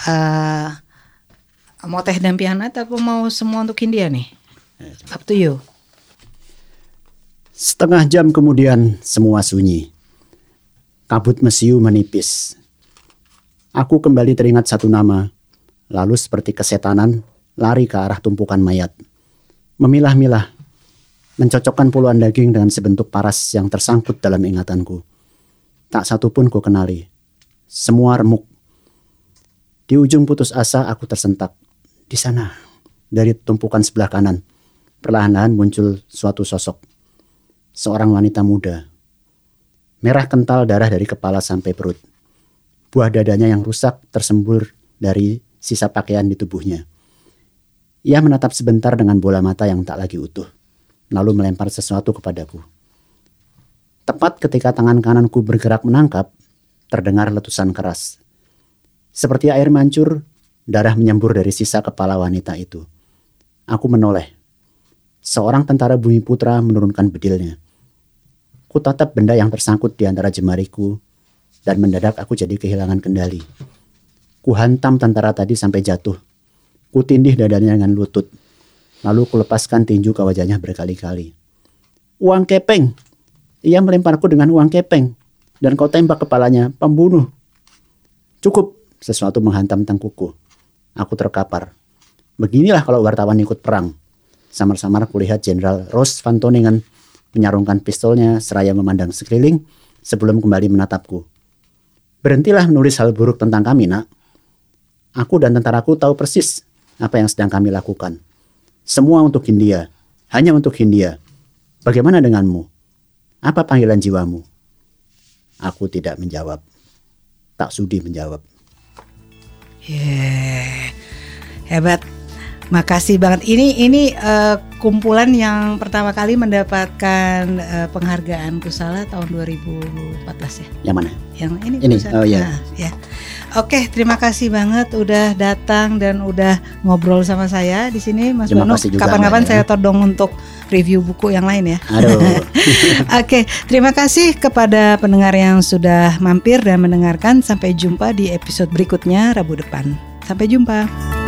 [SPEAKER 1] uh, mau teh dan pianat atau mau semua untuk India nih? Up to you.
[SPEAKER 2] Setengah jam kemudian semua sunyi. Kabut mesiu menipis. Aku kembali teringat satu nama lalu seperti kesetanan lari ke arah tumpukan mayat. Memilah-milah mencocokkan puluhan daging dengan sebentuk paras yang tersangkut dalam ingatanku Tak satu pun ku kenali. Semua remuk. Di ujung putus asa aku tersentak. Di sana, dari tumpukan sebelah kanan, perlahan-lahan muncul suatu sosok. Seorang wanita muda. Merah kental darah dari kepala sampai perut. Buah dadanya yang rusak tersembur dari sisa pakaian di tubuhnya. Ia menatap sebentar dengan bola mata yang tak lagi utuh, lalu melempar sesuatu kepadaku. Tepat ketika tangan kananku bergerak menangkap, terdengar letusan keras. Seperti air mancur, darah menyembur dari sisa kepala wanita itu. Aku menoleh. Seorang tentara bumi putra menurunkan bedilnya. Ku tatap benda yang tersangkut di antara jemariku, dan mendadak aku jadi kehilangan kendali. Ku hantam tentara tadi sampai jatuh. Ku tindih dadanya dengan lutut. Lalu ku lepaskan tinju ke wajahnya berkali-kali. Uang kepeng, ia melemparku dengan uang kepeng dan kau tembak kepalanya, pembunuh. Cukup, sesuatu menghantam tengkuku. Aku terkapar. Beginilah kalau wartawan ikut perang. Samar-samar kulihat Jenderal Ross Van Toningen menyarungkan pistolnya seraya memandang sekeliling sebelum kembali menatapku. Berhentilah menulis hal buruk tentang kami, nak. Aku dan tentaraku tahu persis apa yang sedang kami lakukan. Semua untuk Hindia, hanya untuk Hindia. Bagaimana denganmu? Apa panggilan jiwamu? Aku tidak menjawab. Tak sudi menjawab.
[SPEAKER 1] Yeah. Hebat. Makasih banget. Ini ini uh, kumpulan yang pertama kali mendapatkan uh, penghargaan Kusala tahun 2014
[SPEAKER 2] ya. Yang mana?
[SPEAKER 1] Yang ini.
[SPEAKER 2] Ini. Oh iya.
[SPEAKER 1] Nah, ya. Oke, terima kasih banget udah datang dan udah ngobrol sama saya di sini Mas Bono. Kapan-kapan ya. saya todong untuk review buku yang lain ya.
[SPEAKER 2] Aduh.
[SPEAKER 1] Oke, terima kasih kepada pendengar yang sudah mampir dan mendengarkan. Sampai jumpa di episode berikutnya Rabu depan. Sampai jumpa.